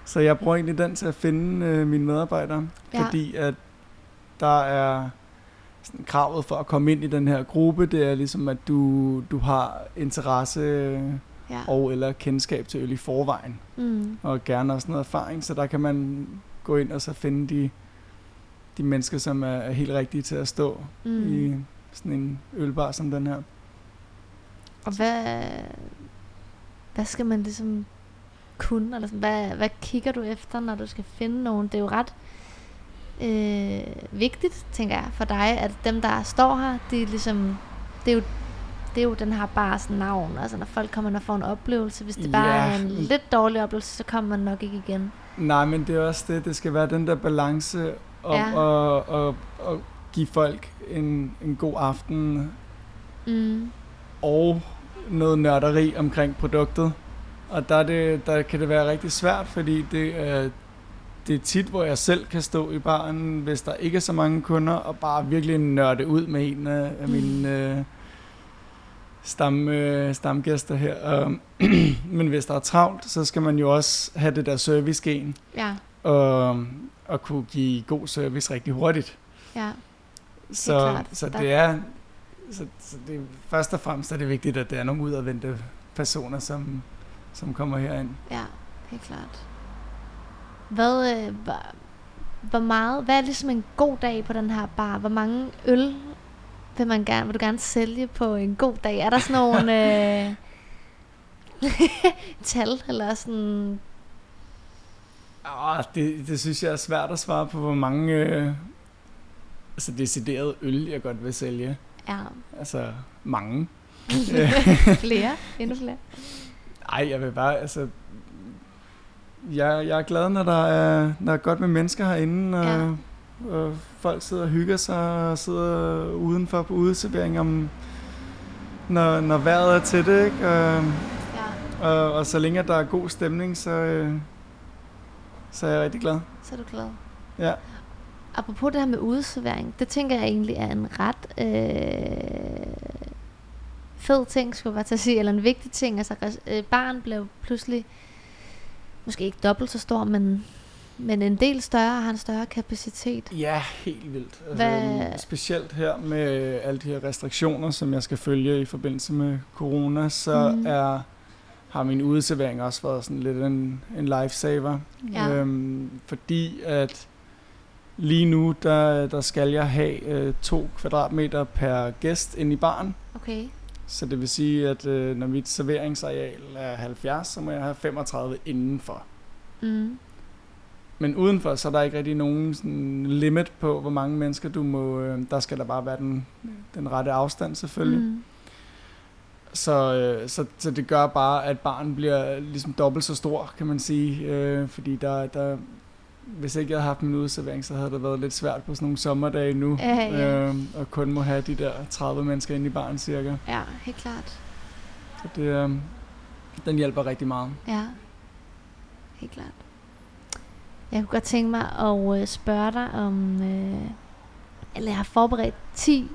så jeg bruger egentlig den til at finde øh, mine medarbejdere, ja. fordi at der er sådan kravet for at komme ind i den her gruppe, det er ligesom, at du, du har interesse Ja. og eller kendskab til øl i forvejen, Mm. og gerne også noget erfaring, så der kan man gå ind og så finde de, de mennesker, som er, er helt rigtige til at stå Mm. i sådan en ølbar som den her. Og hvad, hvad skal man ligesom kunne? Eller sådan, hvad, hvad kigger du efter, når du skal finde nogen? Det er jo ret øh, vigtigt, tænker jeg, for dig, at dem, der står her, de er ligesom, det er jo det er jo den her bars navn. Altså når folk kommer og får en oplevelse. Hvis det bare Ja. er en lidt dårlig oplevelse, så kommer man nok ikke igen. Nej, men det er også det. Det skal være den der balance om Ja. at, at, at give folk en, en god aften Mm. og noget nørderi omkring produktet. Og der, er det, der kan det være rigtig svært, fordi det er, det er tit, hvor jeg selv kan stå i baren, hvis der ikke er så mange kunder, og bare virkelig nørde ud med en af, af mine øh, stam, øh, stamgæster her. Og, men hvis der er travlt, så skal man jo også have det der service-gen, Ja, og, og kunne give god service rigtig hurtigt. ja. Så, klart. så det er så, så det, først og fremmest er det vigtigt, at det er nogle udadvendte personer, som, som kommer herind. Ja, helt klart. Hvad, øh, hvor meget, hvad er ligesom en god dag på den her bar? Hvor mange øl vil, man gerne, vil du gerne sælge på en god dag? Er der sådan nogle øh, tal, eller sådan... Ah, det, det synes jeg er svært at svare på, hvor mange, øh, altså decideret øl, jeg godt vil sælge. Ja. Altså mange. flere? Endnu flere? Ej, jeg vil bare, altså... Jeg, jeg er glad, når der er, når der er godt med mennesker herinde, og, ja. Og folk sidder og hygger sig, og sidder udenfor på udeservering, om, når, når vejret er til det, ikke? Og, ja. og, og så længe der er god stemning, så, øh, så er jeg rigtig glad. Så er du glad? Ja. Apropos det her med udeservering, det tænker jeg egentlig er en ret øh, fed ting, skulle jeg bare til at sige, eller en vigtig ting. Altså, øh, barn blev pludselig, måske ikke dobbelt så stor, men, men en del større, har en større kapacitet. Ja, helt vildt. Altså, Hvad? Specielt her med alle de her restriktioner, som jeg skal følge i forbindelse med corona, så mm. er har min udeservering også været sådan lidt en, en lifesaver. Ja. Øhm, fordi at lige nu, der, der skal jeg have øh, to kvadratmeter per gæst ind i baren. Okay. Så det vil sige, at øh, når mit serveringsareal er 70, så må jeg have 35 indenfor. Mm. Men udenfor, så er der ikke rigtig nogen sådan limit på, hvor mange mennesker du må... Øh, der skal der bare være den, den rette afstand selvfølgelig. Mm. Så, øh, så, så det gør bare, at barnet bliver ligesom dobbelt så stor, kan man sige. Øh, fordi der, der, hvis ikke jeg havde haft min udservering, så havde det været lidt svært på sådan nogle sommerdage nu. Ja, ja. Øh, og kun må have de der 30 mennesker inde i barn cirka. Ja, helt klart. Så det, øh, den hjælper rigtig meget. Ja, helt klart. Jeg kunne godt tænke mig at øh, spørge dig om, øh, eller jeg har forberedt 10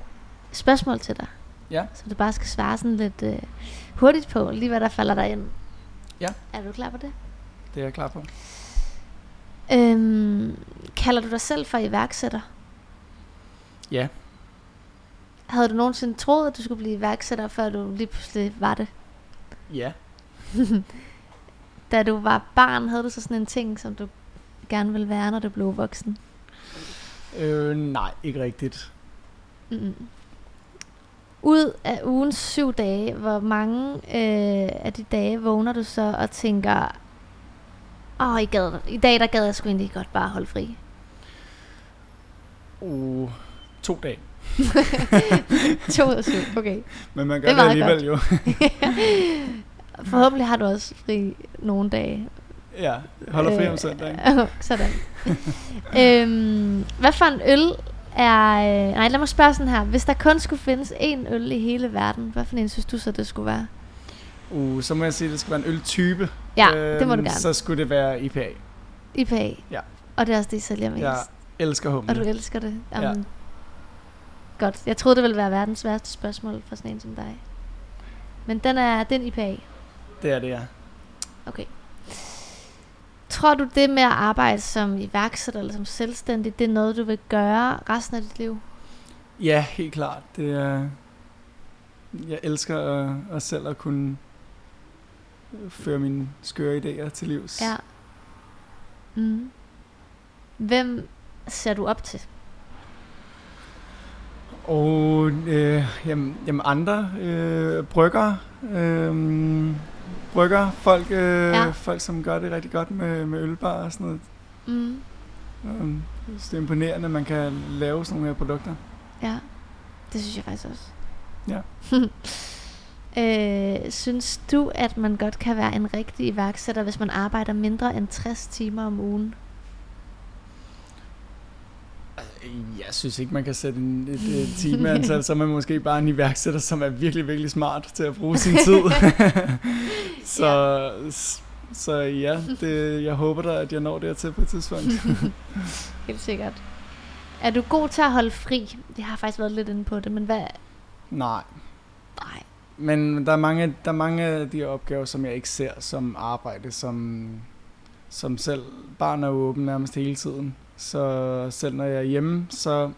spørgsmål til dig. Ja. Så du bare skal svare sådan lidt øh, hurtigt på, lige hvad der falder dig ind. Ja. Er du klar på det? Det er jeg klar på. Øhm, kalder du dig selv for iværksætter? Ja. Havde du nogensinde troet, at du skulle blive iværksætter, før du lige pludselig var det? Ja. da du var barn, havde du så sådan en ting, som du gerne ville være, når du blev voksen? Øh, nej, ikke rigtigt. Mm-mm. Ud af ugens syv dage, hvor mange øh, af de dage vågner du så og tænker, åh, oh, i, gad, i dag der gad jeg sgu egentlig godt bare holde fri? Uh, to dage. to af syv, okay. Men man gør det, det alligevel godt. jo. Forhåbentlig har du også fri nogle dage. Ja, holder fri om øh, søndagen. sådan. øhm, hvad for en øl er... Øh, nej, lad mig spørge sådan her. Hvis der kun skulle findes én øl i hele verden, hvad for en synes du så, det skulle være? Uh, så må jeg sige, at det skal være en øltype. Ja, øhm, det må du gerne. Så skulle det være IPA. IPA? Ja. Og det er også det, I sælger mest? Jeg elsker humle. Og du elsker det? Jamen, ja. Godt. Jeg troede, det ville være verdens værste spørgsmål for sådan en som dig. Men den er den IPA? Det er det, ja. Okay. Tror du, det med at arbejde som iværksætter eller som selvstændig, det er noget, du vil gøre resten af dit liv? Ja, helt klart. Det er, jeg elsker at, at selv at kunne føre mine skøre idéer til livs. Ja. Mm. Hvem ser du op til? Og øh, jamen, jamen andre øh, brygger, øh, brygger folk, øh, ja. folk, som gør det rigtig godt med, med ølbar og sådan noget. Mm. Um, det er imponerende, at man kan lave sådan nogle her produkter. Ja, det synes jeg faktisk også. Ja. øh, synes du, at man godt kan være en rigtig iværksætter, hvis man arbejder mindre end 60 timer om ugen? Jeg synes ikke, man kan sætte en, et, et timeantal, så er man måske bare en iværksætter, som er virkelig, virkelig smart til at bruge sin tid. så, ja. så ja, det, jeg håber da, at jeg når dertil på et tidspunkt. Helt sikkert. Er du god til at holde fri? Jeg har faktisk været lidt inde på det, men hvad... Nej. Nej. Men der er, mange, der er mange af de opgaver, som jeg ikke ser som arbejde, som, som selv barn er åben nærmest hele tiden. Så selv når jeg er hjemme, så,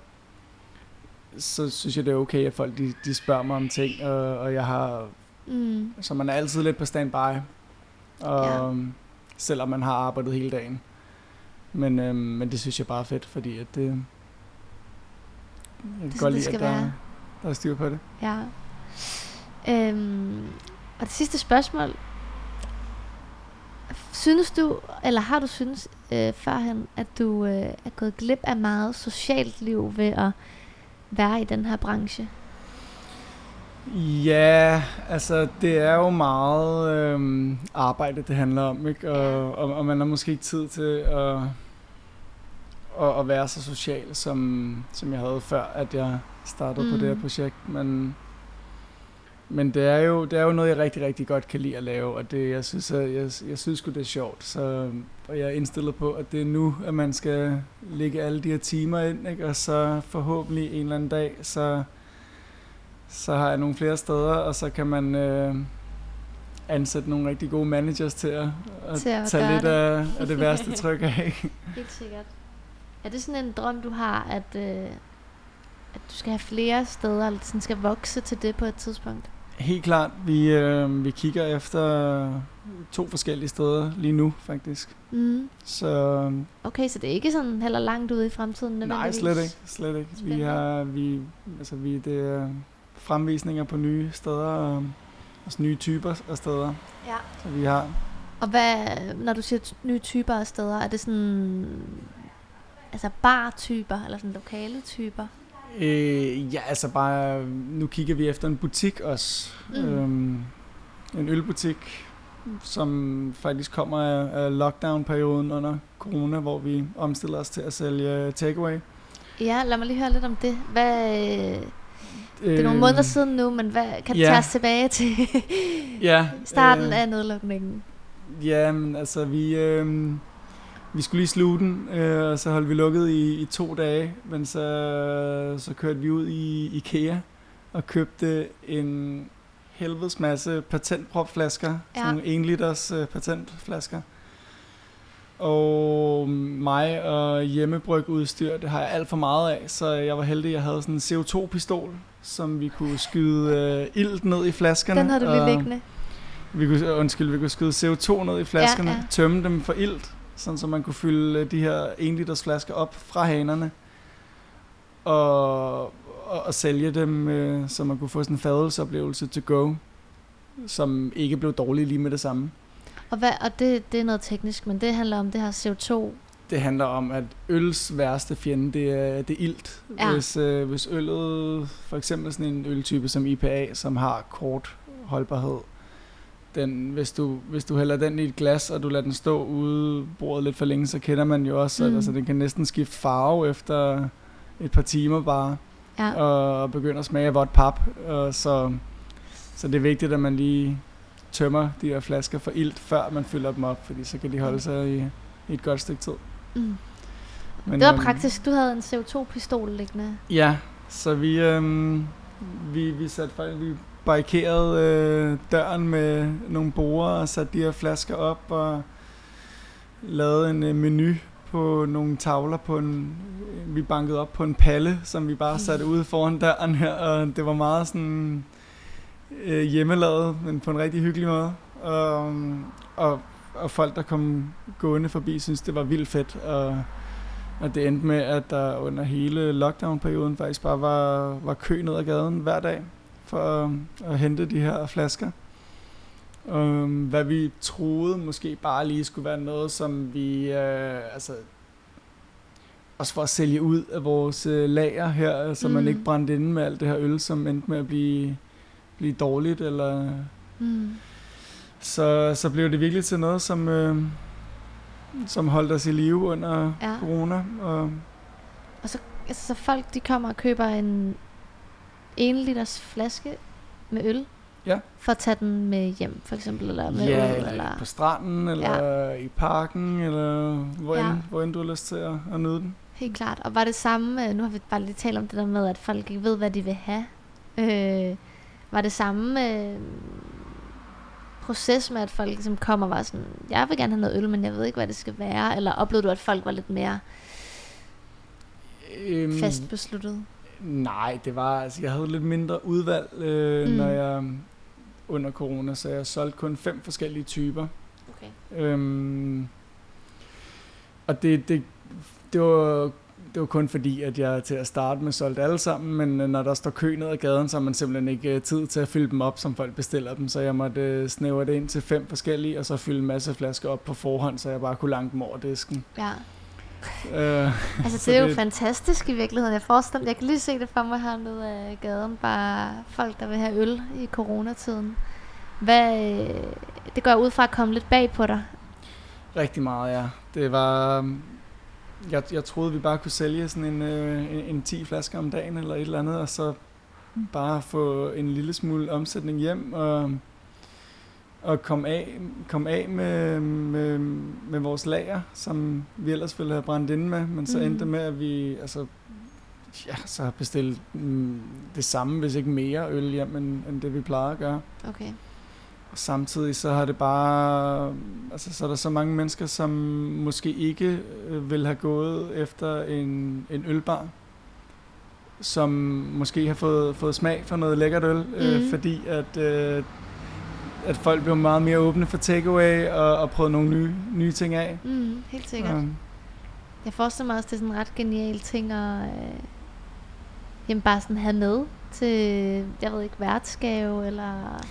så synes jeg, det er okay, at folk de, de spørger mig om ting, og, og jeg har... Mm. Så man er altid lidt på standby, og, ja. selvom man har arbejdet hele dagen. Men, øhm, men det synes jeg bare er fedt, fordi at det, jeg kan godt lide, at der, være. der er styr på det. Ja. Øhm, og det sidste spørgsmål. Synes du, eller har du synes, øh, førhen, at du øh, er gået glip af meget socialt liv ved at være i den her branche? Ja, altså det er jo meget øhm, arbejde, det handler om, ikke? Og, og, og man har måske ikke tid til at, at, at være så social, som, som jeg havde før, at jeg startede mm. på det her mm. projekt. Men, men det er, jo, det er jo noget, jeg rigtig, rigtig godt kan lide at lave, og det, jeg synes, jeg, jeg, jeg synes det er sjovt. Så og jeg er indstillet på, at det er nu, at man skal lægge alle de her timer ind, ikke? og så forhåbentlig en eller anden dag, så så har jeg nogle flere steder, og så kan man øh, ansætte nogle rigtig gode managers til at, at, til at tage lidt af, af det værste tryk af. Helt sikkert. Er det sådan en drøm, du har, at, øh, at du skal have flere steder, eller sådan skal vokse til det på et tidspunkt? Helt klart. Vi, øh, vi kigger efter to forskellige steder lige nu, faktisk. Mm. Så, okay, så det er ikke sådan heller langt ude i fremtiden? Nej, slet ikke. Slet ikke. Vi har, vi, altså vi, det er fremvisninger på nye steder, og også nye typer af steder. Ja. Så vi har. Og hvad, når du siger nye typer af steder, er det sådan, altså bar-typer, eller sådan lokale typer? Øh, ja, altså bare, nu kigger vi efter en butik også. Mm. Øhm, en ølbutik, som faktisk kommer af, af lockdown-perioden under corona, hvor vi omstiller os til at sælge takeaway. Ja, lad mig lige høre lidt om det. Hvad, det er nogle måneder øhm, siden nu, men hvad kan du ja. tage os tilbage til ja, starten øh, af nedlukningen? Ja, men altså vi, øh, vi skulle lige sluge den, øh, og så holdt vi lukket i, i to dage, men så, så kørte vi ud i IKEA og købte en helvedes masse patentpropflasker, ja. sådan en liters øh, patentflasker. Og mig og hjemmebrygudstyr, det har jeg alt for meget af, så jeg var heldig, jeg havde sådan en CO2-pistol, som vi kunne skyde øh, ilt ned i flaskerne. Den har du lige liggende. Vi kunne, undskyld, vi kunne skyde CO2 ned i flaskerne, ja, ja. tømme dem for ilt, sådan så man kunne fylde øh, de her 1 liters flasker op fra hanerne, og, og, og sælge dem, øh, så man kunne få sådan en fadelsoplevelse to go, som ikke blev dårlig lige med det samme. Og, hvad, og det, det er noget teknisk, men det handler om det her CO2 det handler om, at øls værste fjende, det er, det er ilt. Ja. Hvis, øh, hvis øllet, for eksempel sådan en øltype som IPA, som har kort holdbarhed, den, hvis, du, hvis du hælder den i et glas, og du lader den stå ude bordet lidt for længe, så kender man jo også, mm. at altså, den kan næsten skifte farve efter et par timer bare, ja. og, og begynde at smage af vådt pap. Og så, så det er vigtigt, at man lige tømmer de her flasker for ilt, før man fylder dem op, fordi så kan de holde sig i, i et godt stykke tid. Mm. Men, det var øhm, praktisk. Du havde en CO2-pistol liggende. Ja, så vi, øhm, vi, vi satte faktisk, vi barrikeret øh, døren med nogle borer og sat de her flasker op og lavet en øh, menu på nogle tavler på en, vi bankede op på en palle, som vi bare satte ude foran døren her, og det var meget sådan øh, hjemmelavet, men på en rigtig hyggelig måde. Og, og og folk, der kom gående forbi, synes det var vildt fedt. Og, og det endte med, at der under hele lockdown-perioden faktisk bare var, var kø ned ad gaden hver dag for at, at hente de her flasker. Um, hvad vi troede måske bare lige skulle være noget, som vi, uh, altså, også for at sælge ud af vores uh, lager her, så mm. man ikke brændte inde med alt det her øl, som endte med at blive, blive dårligt, eller... Mm så, så blev det virkelig til noget, som, øh, som holdt os i live under ja. corona. Og, og så, altså, så folk de kommer og køber en 1 liters flaske med øl, ja. for at tage den med hjem, for eksempel, eller med ja, øl, eller, eller på stranden, eller ja. i parken, eller hvor, ja. end, hvor end du har lyst til at, at nyde den. Helt klart. Og var det samme, øh, nu har vi bare lige talt om det der med, at folk ikke ved, hvad de vil have. Øh, var det samme øh, proces med, at folk ligesom kommer og var sådan, jeg vil gerne have noget øl, men jeg ved ikke, hvad det skal være? Eller oplevede du, at folk var lidt mere øhm, fast besluttet? Nej, det var, altså jeg havde lidt mindre udvalg, øh, mm. når jeg under corona, så jeg solgte kun fem forskellige typer. Okay. Øhm, og det, det, det var det var kun fordi, at jeg til at starte med solgte alle sammen, men øh, når der står kø ned ad gaden, så har man simpelthen ikke øh, tid til at fylde dem op, som folk bestiller dem. Så jeg måtte øh, snævre det ind til fem forskellige, og så fylde en masse flasker op på forhånd, så jeg bare kunne lange dem over disken. Ja. Øh, altså det er jo det... fantastisk i virkeligheden. Jeg forestiller, jeg kan lige se det for mig her nede af gaden. Bare folk, der vil have øl i coronatiden. Hvad, det går ud fra at komme lidt bag på dig. Rigtig meget, ja. Det var... Jeg, jeg troede, vi bare kunne sælge sådan en, øh, en, en 10 flasker om dagen eller et eller andet, og så bare få en lille smule omsætning hjem og, og komme af, komme af med, med, med vores lager, som vi ellers ville have brændt inde med, men så mm. endte med, at vi altså, ja, så har bestilt mm, det samme, hvis ikke mere øl hjem, end, end det vi plejer at gøre. Okay. Og samtidig så har det bare, altså så er der så mange mennesker, som måske ikke øh, vil have gået efter en, en ølbar, som måske har fået, fået smag for noget lækkert øl, mm. øh, mhm. fordi at, øh, at folk bliver meget mere åbne for takeaway og, og prøvet nogle nye, nye ting af. Mm, helt sikkert. Um, jeg forestiller mig også, det er sådan en ret genial ting at øh, jamen bare sådan have med til, jeg ved ikke, værtsgave eller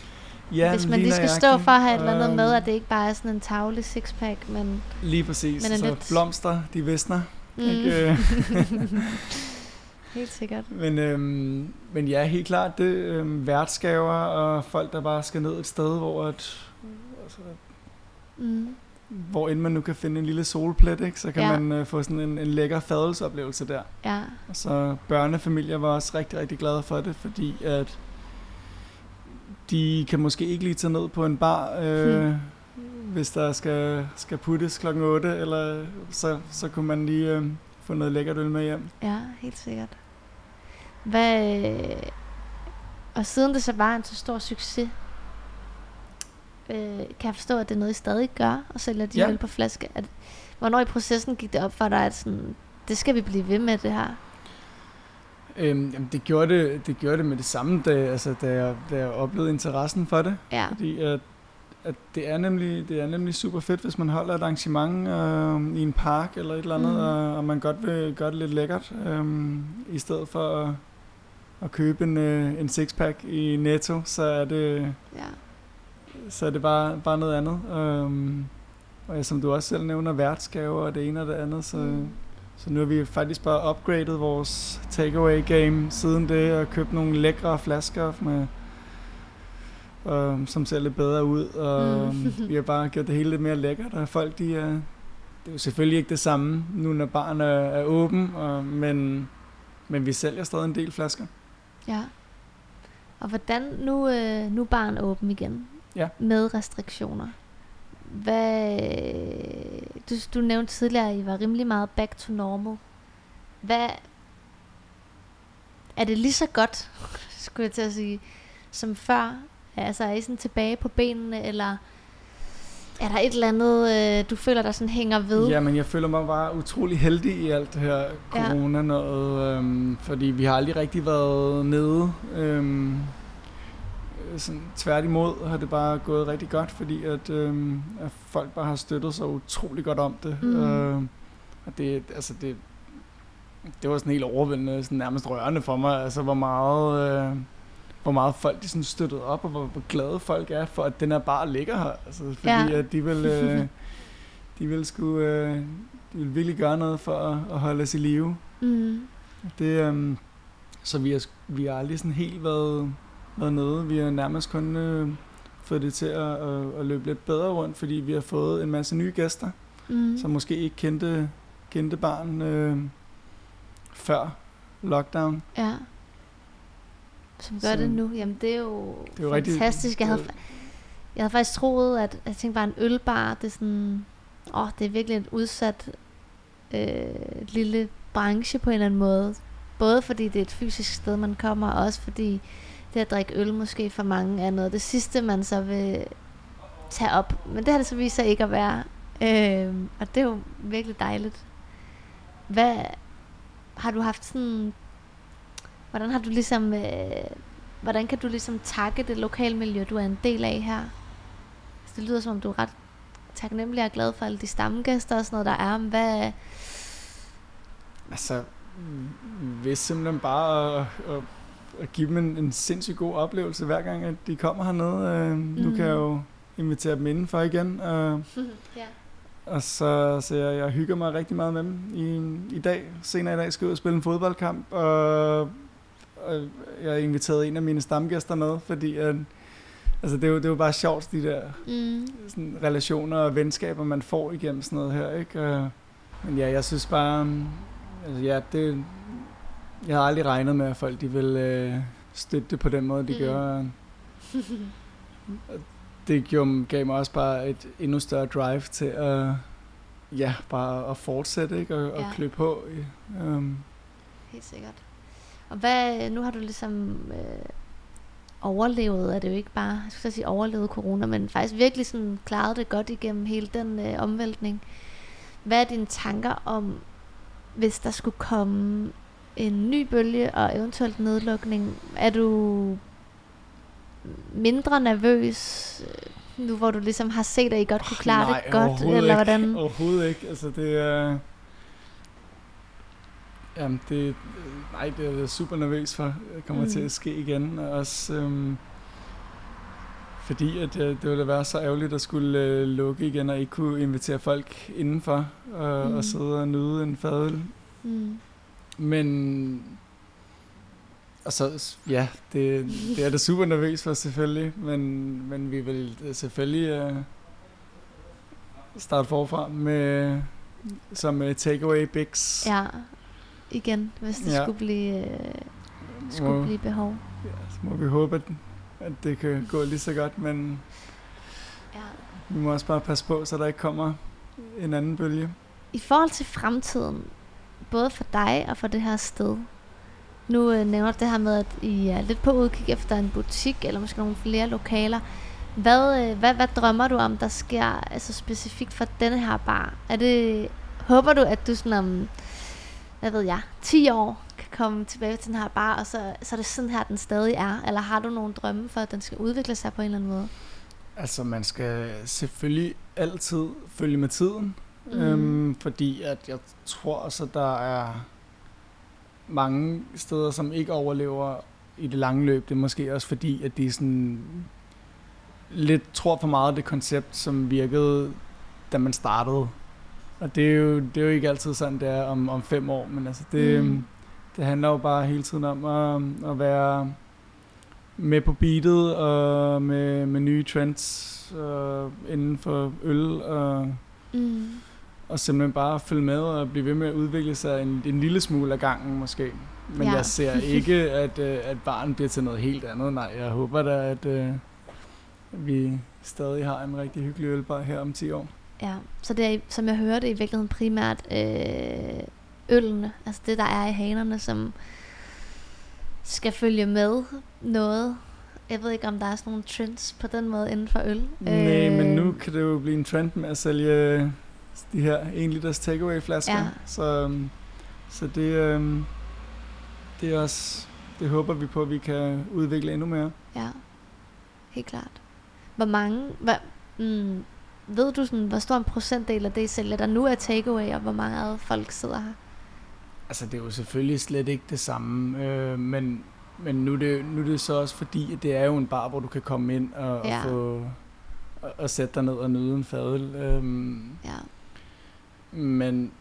Ja, Hvis man lige skal stå for at have et eller andet med, at det ikke bare er sådan en tavle sixpack, men... Lige præcis. Men så lidt... blomster, de visner. Mm. Ikke? helt sikkert. Men, øhm, men ja, helt klart, det øhm, værtsgaver og folk, der bare skal ned et sted, hvor at, altså, mm. hvor end man nu kan finde en lille solplet, ikke, så kan ja. man øh, få sådan en, en lækker fadelseoplevelse der. Ja. Og så børnefamilier var også rigtig, rigtig glade for det, fordi at de kan måske ikke lige tage ned på en bar, øh, hmm. hvis der skal, skal puttes klokken 8, eller så, så kunne man lige øh, få noget lækkert øl med hjem. Ja, helt sikkert. Hvad, og siden det så var en så stor succes, øh, kan jeg forstå, at det er noget, I stadig gør, og sælger de ja. øl på flaske. At, hvornår i processen gik det op for dig, at sådan, det skal vi blive ved med det her? Øhm, jamen det gjorde det, det gjorde det med det samme, da, altså, da, jeg, da jeg oplevede interessen for det. Ja. Fordi at, at det, er nemlig, det er nemlig super fedt, hvis man holder et arrangement øh, i en park eller et eller andet, mm. og, og man godt vil gøre det lidt lækkert, øh, i stedet for at, at købe en, øh, en sixpack i Netto, så er det, ja. så er det bare, bare noget andet. Øh, og som du også selv nævner, værtsgaver og det ene og det andet, så... Mm så nu har vi faktisk bare upgradet vores takeaway game siden det, og købt nogle lækre flasker med, øh, som ser lidt bedre ud, og mm. vi har bare gjort det hele lidt mere lækkert, og folk de er, det er jo selvfølgelig ikke det samme, nu når barn er, er åben, og, men, men vi sælger stadig en del flasker. Ja. Og hvordan, nu, øh, nu er barn åben igen, ja. med restriktioner. Hvad, du, du nævnte tidligere, at I var rimelig meget back to normal. Hvad, er det lige så godt, skulle jeg til at sige, som før? Altså er I sådan tilbage på benene, eller er der et eller andet, øh, du føler, der sådan hænger ved? Ja, men jeg føler mig bare utrolig heldig i alt det her corona noget, ja. øhm, fordi vi har aldrig rigtig været nede. Øhm, sådan, tværtimod har det bare gået rigtig godt, fordi at, øh, at folk bare har støttet sig utrolig godt om det. Mm. Øh, og det, altså det, det var sådan helt overvældende, sådan nærmest rørende for mig, altså hvor meget, øh, hvor meget folk de sådan støttede op, og hvor, hvor glade folk er for, at den er bare ligger her. Altså, fordi ja. at de vil, øh, de vil sgu, øh, de vil virkelig gøre noget for at, at holde os i live. Mm. Det, øh, så vi har, vi har aldrig sådan helt været været nede. Vi har nærmest kun øh, fået det til at, at, at løbe lidt bedre rundt, fordi vi har fået en masse nye gæster, mm. som måske ikke kendte, kendte barn øh, før lockdown. Ja. Som gør Så, det nu. Jamen det er jo, det er jo fantastisk. Rigtig, jeg, havde, jeg havde faktisk troet, at jeg tænkte bare en ølbar, det er sådan, åh, det er virkelig en udsat øh, lille branche på en eller anden måde. Både fordi det er et fysisk sted, man kommer, og også fordi det at drikke øl måske for mange er noget det sidste, man så vil tage op. Men det har det så vist sig ikke at være. Øh, og det er jo virkelig dejligt. Hvad har du haft sådan... Hvordan har du ligesom... Øh, hvordan kan du ligesom takke det lokale miljø, du er en del af her? Så det lyder som om, du er ret taknemmelig og glad for alle de stamgæster og sådan noget, der er. Hvad, Altså, hvis simpelthen bare at, at, at give dem en, en sindssygt god oplevelse, hver gang at de kommer hernede. Øh, mm. Nu kan jeg jo invitere dem indenfor igen. Øh, ja. Og så, så jeg, jeg hygger mig rigtig meget med dem i, i dag. Senere i dag skal jeg ud og spille en fodboldkamp, og, og jeg har inviteret en af mine stamgæster med, fordi at, altså det, er jo, det er jo bare sjovt, de der mm. sådan, relationer og venskaber, man får igennem sådan noget her. Ikke? Og, men ja, jeg synes bare, altså ja, det, jeg har aldrig regnet med, at folk de vil øh, støtte det på den måde, de mm. gør. det gjorde, gav mig også bare et endnu større drive til at, ja, bare at fortsætte, ikke? Og, ja. og klø på. Um. Helt sikkert. Og hvad, nu har du ligesom øh, overlevet, er det jo ikke bare, jeg skulle sige overlevet corona, men faktisk virkelig sådan klaret det godt igennem hele den øh, omvæltning. Hvad er dine tanker om, hvis der skulle komme en ny bølge og eventuelt nedlukning? Er du mindre nervøs, øh, nu hvor du ligesom har set, at I godt kunne klare Nej, det godt, eller hvordan? Ikke, overhovedet ikke. Altså det er... Jamen, det, nej, det er jeg super nervøs for, det kommer mm. til at ske igen. Også, øhm, fordi at, øh, det ville være så ærgerligt at skulle øh, lukke igen og ikke kunne invitere folk indenfor og, mm. og sidde og nyde en fadel. Mm. Men og så, ja, det, det er det super nervøs for selvfølgelig, men, men vi vil selvfølgelig uh, starte forfra med som uh, takeaway bigs. Ja, igen, hvis det ja. skulle blive uh, skulle må, blive behov. Ja, så må vi håbe, at, at det kan gå lige så godt, men ja. vi må også bare passe på, så der ikke kommer en anden bølge. I forhold til fremtiden, både for dig og for det her sted, nu øh, nævner du det her med, at I er lidt på udkig efter en butik, eller måske nogle flere lokaler. Hvad, øh, hvad, hvad drømmer du om, der sker altså specifikt for denne her bar? Er det, håber du, at du sådan om, hvad ved jeg, 10 år kan komme tilbage til den her bar, og så, så er det sådan her, den stadig er? Eller har du nogle drømme for, at den skal udvikle sig på en eller anden måde? Altså, man skal selvfølgelig altid følge med tiden. Mm. Øhm, fordi at jeg tror også, at der er mange steder, som ikke overlever i det lange løb. Det er måske også fordi, at de sådan lidt tror for meget det koncept, som virkede, da man startede. Og det er jo, det er jo ikke altid sådan, det er om, om fem år, men altså det, mm. det handler jo bare hele tiden om at, at være med på beatet og med, med nye trends uh, inden for øl og mm og simpelthen bare følge med og blive ved med at udvikle sig en, en lille smule af gangen måske. Men ja. jeg ser ikke, at, øh, at barn bliver til noget helt andet. Nej, jeg håber da, at uh, vi stadig har en rigtig hyggelig ølbar her om 10 år. Ja, så det er, som jeg hørte, i virkeligheden primært øh, ølene, altså det, der er i hanerne, som skal følge med noget. Jeg ved ikke, om der er sådan nogle trends på den måde inden for øl. Nej, øh, men nu kan det jo blive en trend med at sælge de her 1 liters takeaway flasker. Ja. Så, øhm, så det, øhm, det er også, det håber vi på, at vi kan udvikle endnu mere. Ja, helt klart. Hvor mange, hvad, mm, ved du sådan, hvor stor en procentdel af det, I sælger, der nu er takeaway, og hvor mange af folk sidder her? Altså, det er jo selvfølgelig slet ikke det samme, øh, men, men nu, er det, nu er det så også fordi, at det er jo en bar, hvor du kan komme ind og, ja. og få og, og sætte dig ned og nyde en fadel. Øhm, ja. Men,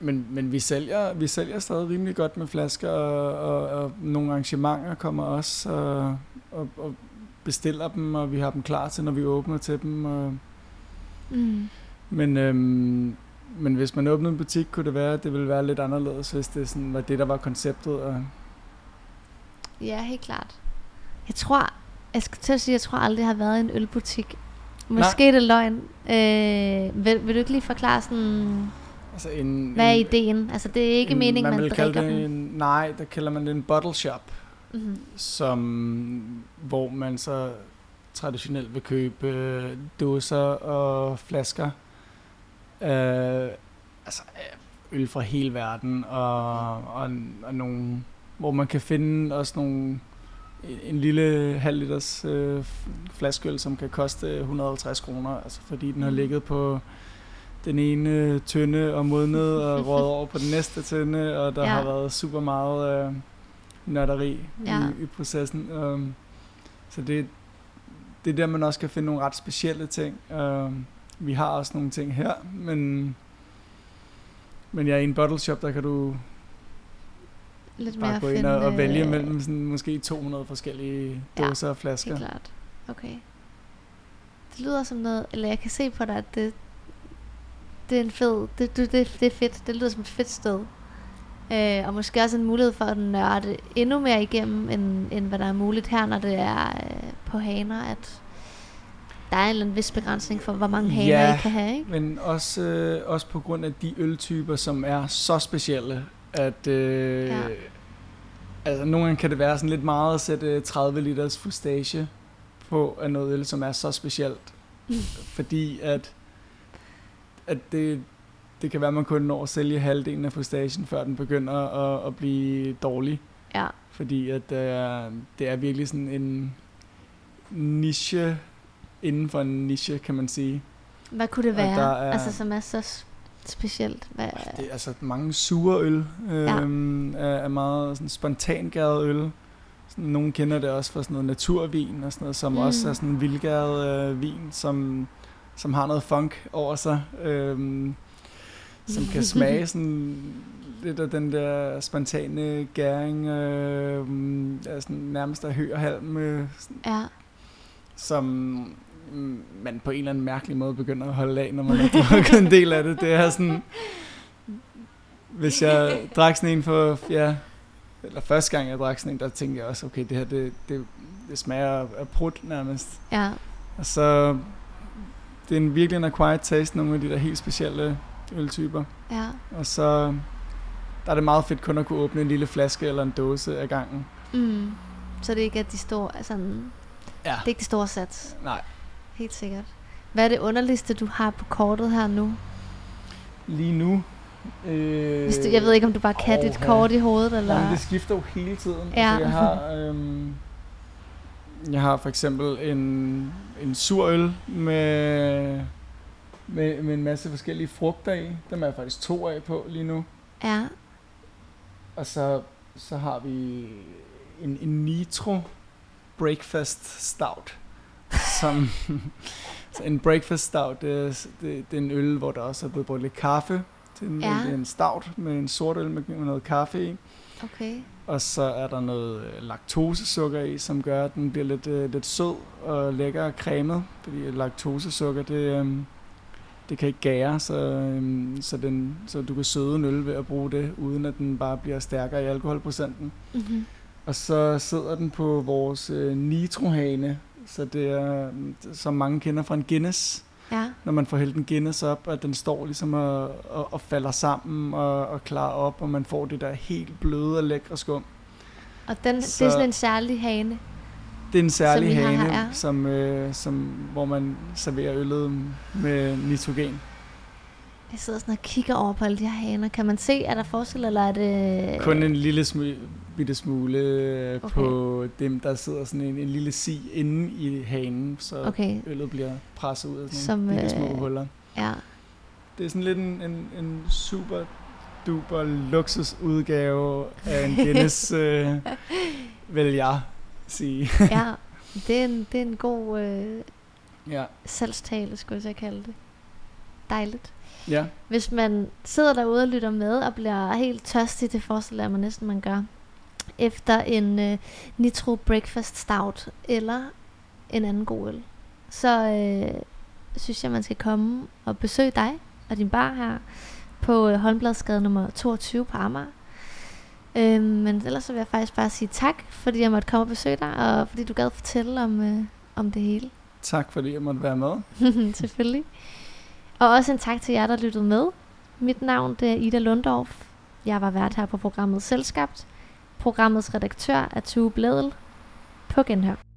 men, men vi, sælger, vi sælger stadig rimelig godt med flasker, og, og, og nogle arrangementer kommer også og, og, og bestiller dem, og vi har dem klar til, når vi åbner til dem. Og, mm. Men, øhm, men hvis man åbnede en butik, kunne det være, at det ville være lidt anderledes, hvis det sådan var det, der var konceptet. Og ja, helt klart. Jeg tror, jeg skal til at sige, jeg tror aldrig, jeg har været i en ølbutik Måske Nej. det er løgn. Øh, vil, vil du ikke lige forklare sådan... Altså en, hvad er en, ideen? Altså det er ikke en, meningen, man, man drikker det en, Nej, der kalder man det en bottle shop. Mm-hmm. Som, hvor man så traditionelt vil købe øh, dåser og flasker. Øh, altså øl fra hele verden. Og, og, og nogle, hvor man kan finde også nogle en lille halv liters øh, flaskeøl, som kan koste 150 kroner, altså fordi den har mm. ligget på den ene tønde og modnet og råd over på den næste tønde, og der ja. har været super meget øh, nørderi Ja. i, i processen. Um, så det, det er der, man også kan finde nogle ret specielle ting. Um, vi har også nogle ting her, men, men ja, i en bottle shop, der kan du Lidt bare mere gå ind og, og vælge øh, mellem sådan, måske 200 forskellige Ja, dåser og flasker. Helt klart. Okay. Det lyder som noget, eller jeg kan se på dig, at det, det er en fed, det, det, det, det er fedt. Det lyder som et fedt sted. Øh, og måske også en mulighed for at nørde endnu mere igennem, end, end hvad der er muligt her, når det er øh, på haner, at der er en eller anden vis begrænsning for, hvor mange haner Ja. I kan have, ikke? Men også, øh, også på grund af de øltyper, som er så specielle, at øh, Ja. altså, nogle gange kan det være sådan lidt meget at sætte øh, 30 liters fustage på af noget øl, som er så specielt. Fordi at, at det, det kan være, at man kun når at sælge halvdelen af fustagen, før den begynder at, at blive dårlig. Ja. Fordi at øh, det er virkelig sådan en niche inden for en niche, kan man sige. Hvad kunne det være, der er- altså som er så specielt? Hvad, Det er altså mange sure øl. Øhm, ja. er, er meget sådan spontangæret øl. Sådan, nogen kender det også fra sådan noget naturvin og sådan noget, som Mm. også er sådan en vildgæret øh, vin, som, som har noget funk over sig. Øhm, som kan smage sådan lidt af den der spontane gæring, øh, sådan nærmest af hø og halm, øh, ja. som man på en eller anden mærkelig måde begynder at holde af, når man har drukket en del af det. Det er sådan, hvis jeg drak sådan en for, ja, eller første gang jeg drak sådan en, der tænkte jeg også, okay, det her, det, det, det smager af prut nærmest. Ja. Og så, det er en virkelig en acquired taste, nogle af de der helt specielle øltyper. Ja. Og så, der er det meget fedt kun at kunne åbne en lille flaske eller en dåse af gangen. Mm. Så det ikke er de store, altså, det Ja. er ikke de store sats. Nej, Helt sikkert. Hvad er det underligste, du har på kortet her nu? lige nu... Øh, Hvis du, jeg ved ikke, om du bare kan dit kort i hovedet, eller... Jamen, det skifter jo hele tiden. Ja. Altså, jeg har, øhm, jeg har for eksempel en, en sur øl med, med, med en masse forskellige frugter i. Dem er jeg faktisk to af på lige nu. Ja. Og så, så har vi en, en Nitro Breakfast Stout. Som, så en Breakfast Stout, det er, det, det er en øl, hvor der også er blevet brugt lidt kaffe. Det er en, Ja. ja. en stout med en sort øl med, med noget kaffe i. Okay. Og så er der noget øh, laktosesukker i, som gør, at den bliver lidt, øh, lidt sød og lækker og cremet. Fordi laktosesukker, det, øh, det kan ikke gære, så, øh, så, den, så du kan søde en øl ved at bruge det, uden at den bare bliver stærkere i alkoholprocenten. Mm-hmm. Og så sidder den på vores øh, nitrohane, så det er, øh, som mange kender fra en Guinness. Ja. Når man får hældt en Guinness op, at den står ligesom og, og, og falder sammen og, og klarer op, og man får det der helt bløde og lækre skum. Og den, Så- det er sådan en særlig hane. Det er en særlig Som hane, her, ja. som, øh, som, hvor man serverer øllet med nitrogen. Jeg sidder sådan og kigger over på alle de her haner. Kan man se, er der forskel, eller er det... Kun en lille smule, bitte smule øh, Okay. på dem, der sidder sådan en, en lille si inde i hanen, så Okay, øllet bliver presset ud af sådan Som, nogle bitte små øh, huller. ja. Det er sådan lidt en, en, en super duper luksusudgave af en Guinness, øh, vil jeg sige. ja. Det er en, det er en god øh, ja. salgstale, skulle jeg så kalde det. Dejligt. ja. Hvis man sidder derude og lytter med og bliver helt tørstig, det forestiller jeg mig næsten, man gør, efter en øh, Nitro Breakfast Stout eller en anden god øl, så øh, synes jeg, man skal komme og besøge dig og din bar her på øh, Holmbladsgade nummer 22 på Amager. Øh, men ellers så vil jeg faktisk bare sige tak, fordi jeg måtte komme og besøge dig, og fordi du gad fortælle om, øh, om det hele. Tak fordi jeg måtte være med. Selvfølgelig. Og også en tak til jer, der lyttede med. Mit navn det er Ida Lundorf. Jeg var vært her på programmet Selskabt. Programmets redaktør er Tue Bledel. På genhør.